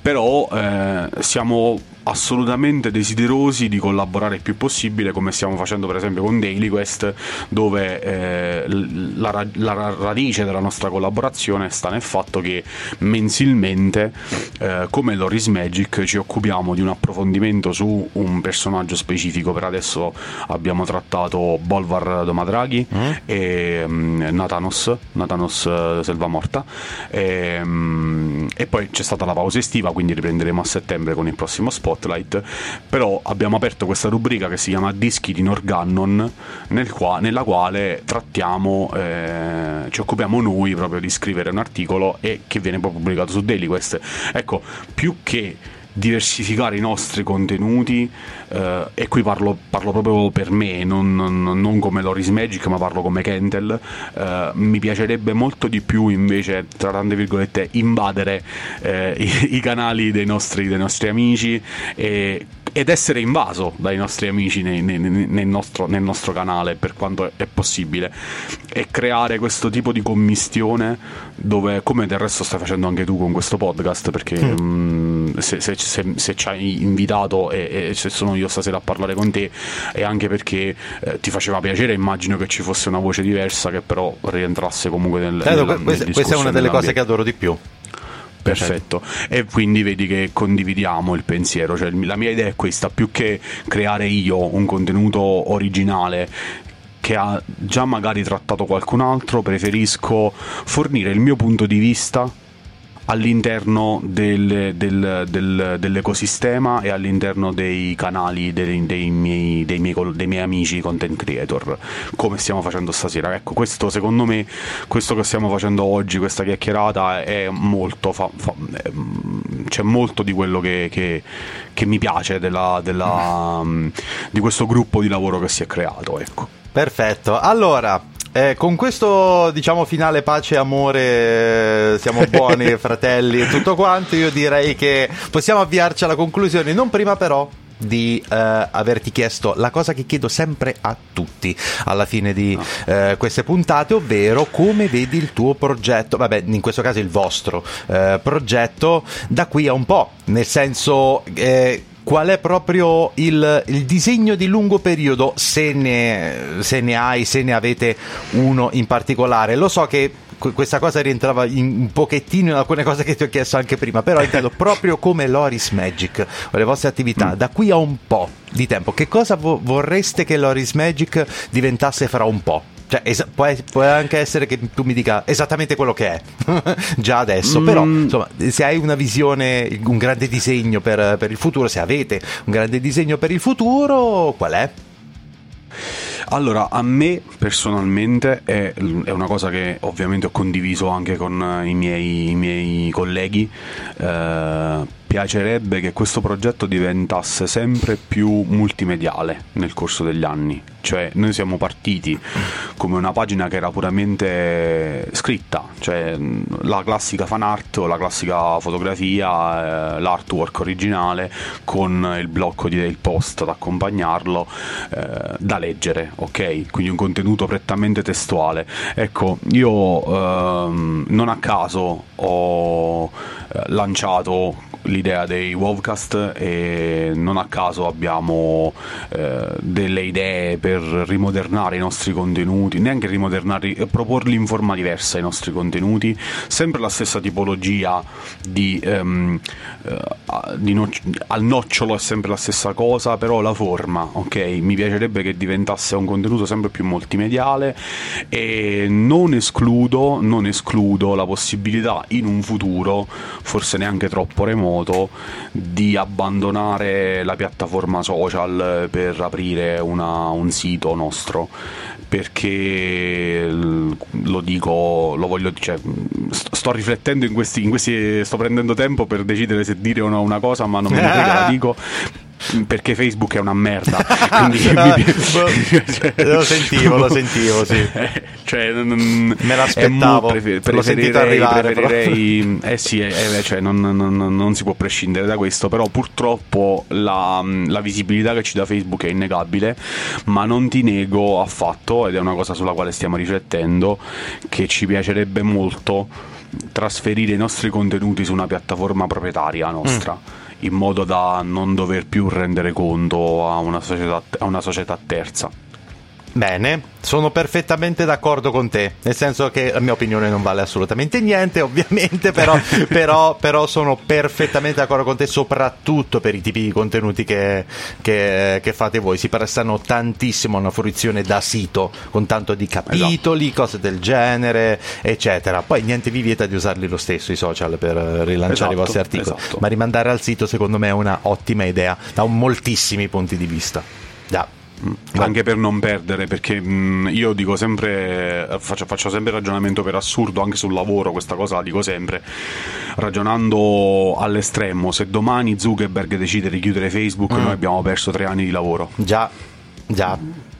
però eh, siamo assolutamente desiderosi di collaborare il più possibile come stiamo facendo per esempio con Daily Quest dove eh, la, la, radice della nostra collaborazione sta nel fatto che mensilmente eh, come Loris Magic ci occupiamo di un approfondimento su un personaggio specifico. Per adesso abbiamo trattato Bolvar Domadraghi mm. e um, Nathanos Nathanos uh, Selva Morta e, um, e poi c'è stata la pausa estiva quindi riprenderemo a settembre con il prossimo spot Spotlight, però abbiamo aperto questa rubrica che si chiama Dischi di Norgannon, nel qua, nella quale trattiamo, eh, ci occupiamo noi proprio di scrivere un articolo e che viene poi pubblicato su Daily Quest. Ecco, più che diversificare i nostri contenuti eh, e qui parlo, parlo, proprio per me non, non, non, come Loris Magic ma parlo come Kentel eh, mi piacerebbe molto di più invece tra tante virgolette invadere eh, i, i, canali dei nostri, dei nostri amici e ed essere invaso dai nostri amici nei, nei, nel, nostro, nel, nostro, canale per quanto è possibile e creare questo tipo di commistione dove come del resto stai facendo anche tu con questo podcast perché mm. mh, se, se, se, se, ci hai invitato e, e, se sono io stasera a parlare con te è anche perché eh, ti faceva piacere immagino che ci fosse una voce diversa che però rientrasse comunque nel, certo, nel, questa, nel questa è una delle cose che adoro di più. Perfetto, e quindi vedi che condividiamo il pensiero, cioè, la mia idea è questa, più che creare io un contenuto originale che ha già magari trattato qualcun altro, preferisco fornire il mio punto di vista all'interno del, del, del, dell'ecosistema e all'interno dei canali dei, dei, miei, dei, miei, dei, miei, amici content creator, come stiamo facendo stasera. Ecco, questo secondo me, questo che stiamo facendo oggi, questa chiacchierata, è molto. Fa, fa, c'è molto di quello che, che, che mi piace della, della, di questo gruppo di lavoro che si è creato. Ecco. Perfetto, allora eh, con questo diciamo finale pace e amore siamo buoni fratelli e tutto quanto io direi che possiamo avviarci alla conclusione non prima però di eh, averti chiesto la cosa che chiedo sempre a tutti alla fine di eh, queste puntate, ovvero come vedi il tuo progetto, vabbè, in questo caso il vostro eh, progetto da qui a un po', nel senso eh, qual è proprio il, il, disegno di lungo periodo, se ne, se ne hai, se ne avete uno in particolare. Lo so che questa cosa rientrava in un pochettino in alcune cose che ti ho chiesto anche prima, però intendo proprio come Loris Magic le vostre attività, mm. da qui a un po' di tempo, che cosa vo- vorreste che Loris Magic diventasse fra un po'? Cioè, es- può, può, anche essere che tu mi dica esattamente quello che è già adesso, mm. però insomma, se hai una visione, un grande disegno per, per il futuro, se avete un grande disegno per il futuro, qual è? Allora, a me personalmente è, è, una cosa che ovviamente ho condiviso anche con i miei, i miei colleghi. Eh, piacerebbe che questo progetto diventasse sempre più multimediale nel corso degli anni. Cioè, noi siamo partiti come una pagina che era puramente scritta, cioè la classica fan art o la classica fotografia, eh, l'artwork originale con il blocco del post ad accompagnarlo eh, da leggere, ok? Quindi un contenuto prettamente testuale. Ecco, io ehm, non a caso ho eh, lanciato l'idea dei Wovcast e non a caso abbiamo eh, delle idee per rimodernare i nostri contenuti, neanche rimodernarli, eh, proporli in forma diversa i nostri contenuti, sempre la stessa tipologia di, ehm, eh, di no- al nocciolo è sempre la stessa cosa, però la forma, ok? Mi piacerebbe che diventasse un contenuto sempre più multimediale e non escludo, non escludo la possibilità in un futuro, forse neanche troppo remoto, remoto di abbandonare la piattaforma social per aprire una, un sito nostro. Perché lo dico, lo voglio cioè, sto riflettendo in questi, in questi sto prendendo tempo per decidere se dire o no una cosa ma non me ne frega la dico perché Facebook è una merda. Quindi mi- Boh, lo sentivo, lo sentivo, sì. cioè, non- Me l'aspettavo, prefer- preferirei- arrivare, però. preferirei- eh sì, eh, eh, cioè, non, non- non- non si può prescindere da questo, però purtroppo la, la visibilità che ci dà Facebook è innegabile, ma non ti nego affatto, ed è una cosa sulla quale stiamo riflettendo, che ci piacerebbe molto trasferire i nostri contenuti su una piattaforma proprietaria nostra. Mm. In modo da non dover più rendere conto a una società, a una società terza. Bene, sono perfettamente d'accordo con te, nel senso che la mia opinione non vale assolutamente niente, ovviamente, però, però, però sono perfettamente d'accordo con te, soprattutto per i tipi di contenuti che, che- che fate voi. Si prestano tantissimo a una fruizione da sito, con tanto di capitoli, cose del genere, eccetera. Poi niente vi vieta di usarli lo stesso i social per rilanciare i Esatto, vostri articoli, esatto. ma rimandare al sito secondo me è una ottima idea, da moltissimi punti di vista. Già. Anche per non perdere, perché mh, io dico sempre, faccio, faccio sempre ragionamento per assurdo, anche sul lavoro, questa cosa la dico sempre, ragionando all'estremo, se domani Zuckerberg decide di chiudere Facebook, Mm. noi abbiamo perso tre anni di lavoro. Già, già.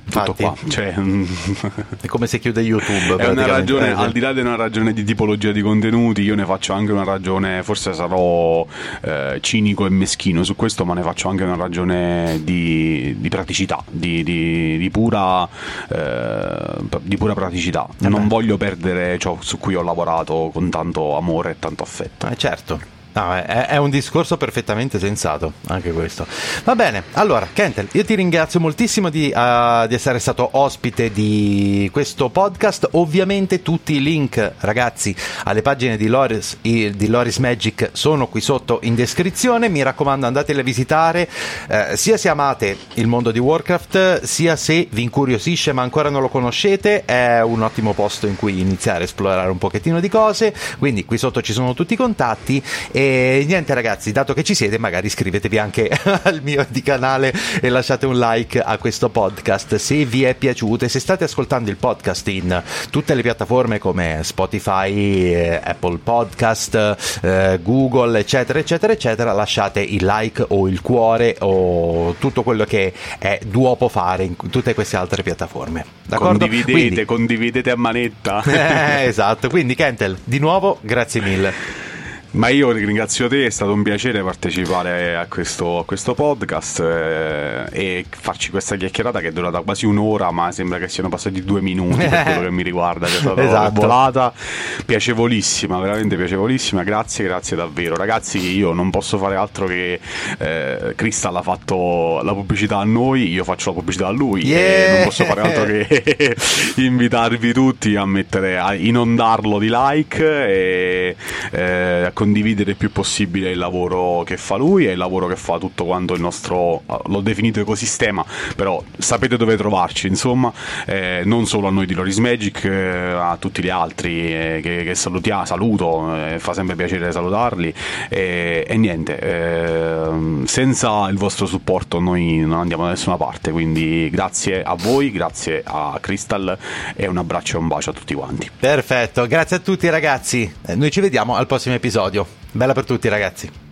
Tutto Infatti. qua. Cioè, È come se chiude YouTube. è una ragione, Eh, al di là di una ragione di tipologia di contenuti, io ne faccio anche una ragione, forse sarò eh, cinico e meschino su questo, ma ne faccio anche una ragione di, di praticità, di, di- di pura, eh, di pura praticità. Non voglio perdere ciò su cui ho lavorato con tanto amore e tanto affetto. Eh, certo. No, è, è un discorso perfettamente sensato, anche questo. Va bene, allora, Kentel, io ti ringrazio moltissimo di, eh, di essere stato ospite di questo podcast. Ovviamente tutti i link, ragazzi, alle pagine di Loris, di Loris Magic sono qui sotto in descrizione. Mi raccomando, andatele a visitare, eh, sia se amate il mondo di Warcraft, sia se vi incuriosisce ma ancora non lo conoscete, è un ottimo posto in cui iniziare a esplorare un pochettino di cose. Quindi qui sotto ci sono tutti i contatti. E niente ragazzi, dato che ci siete, magari iscrivetevi anche al mio di canale e lasciate un like a questo podcast se vi è piaciuto e se state ascoltando il podcast in tutte le piattaforme come Spotify, eh, Apple Podcast, eh, Google, eccetera, eccetera, eccetera, lasciate il like o il cuore o tutto quello che è duopo fare in tutte queste altre piattaforme. D'accordo? Condividete, Quindi- condividete a manetta. Eh, esatto, quindi Kentel, di nuovo grazie mille. Ma io ringrazio te, è stato un piacere partecipare a questo, a questo podcast eh, e farci questa chiacchierata che è durata quasi un'ora, ma sembra che siano passati due minuti per quello che mi riguarda, che è stata Esatto. volata. Piacevolissima, veramente piacevolissima, grazie, grazie davvero. Ragazzi, io non posso fare altro che eh, Crystal ha fatto la pubblicità a noi, io faccio la pubblicità a lui Yeah! e non posso fare altro che invitarvi tutti a mettere, a inondarlo di like e eh, condividere il più possibile il lavoro che fa lui e il lavoro che fa tutto quanto il nostro, l'ho definito ecosistema, però sapete dove trovarci, insomma, eh, non solo a noi di Loris Magic, eh, a tutti gli altri eh, che, che salutia- saluto, eh, fa sempre piacere salutarli e, niente, ehm, senza il vostro supporto noi non andiamo da nessuna parte, quindi grazie a voi, grazie a Crystal e un abbraccio e un bacio a tutti quanti. Perfetto, grazie a tutti ragazzi. Eh, Noi ci vediamo al prossimo episodio. Bella per tutti ragazzi.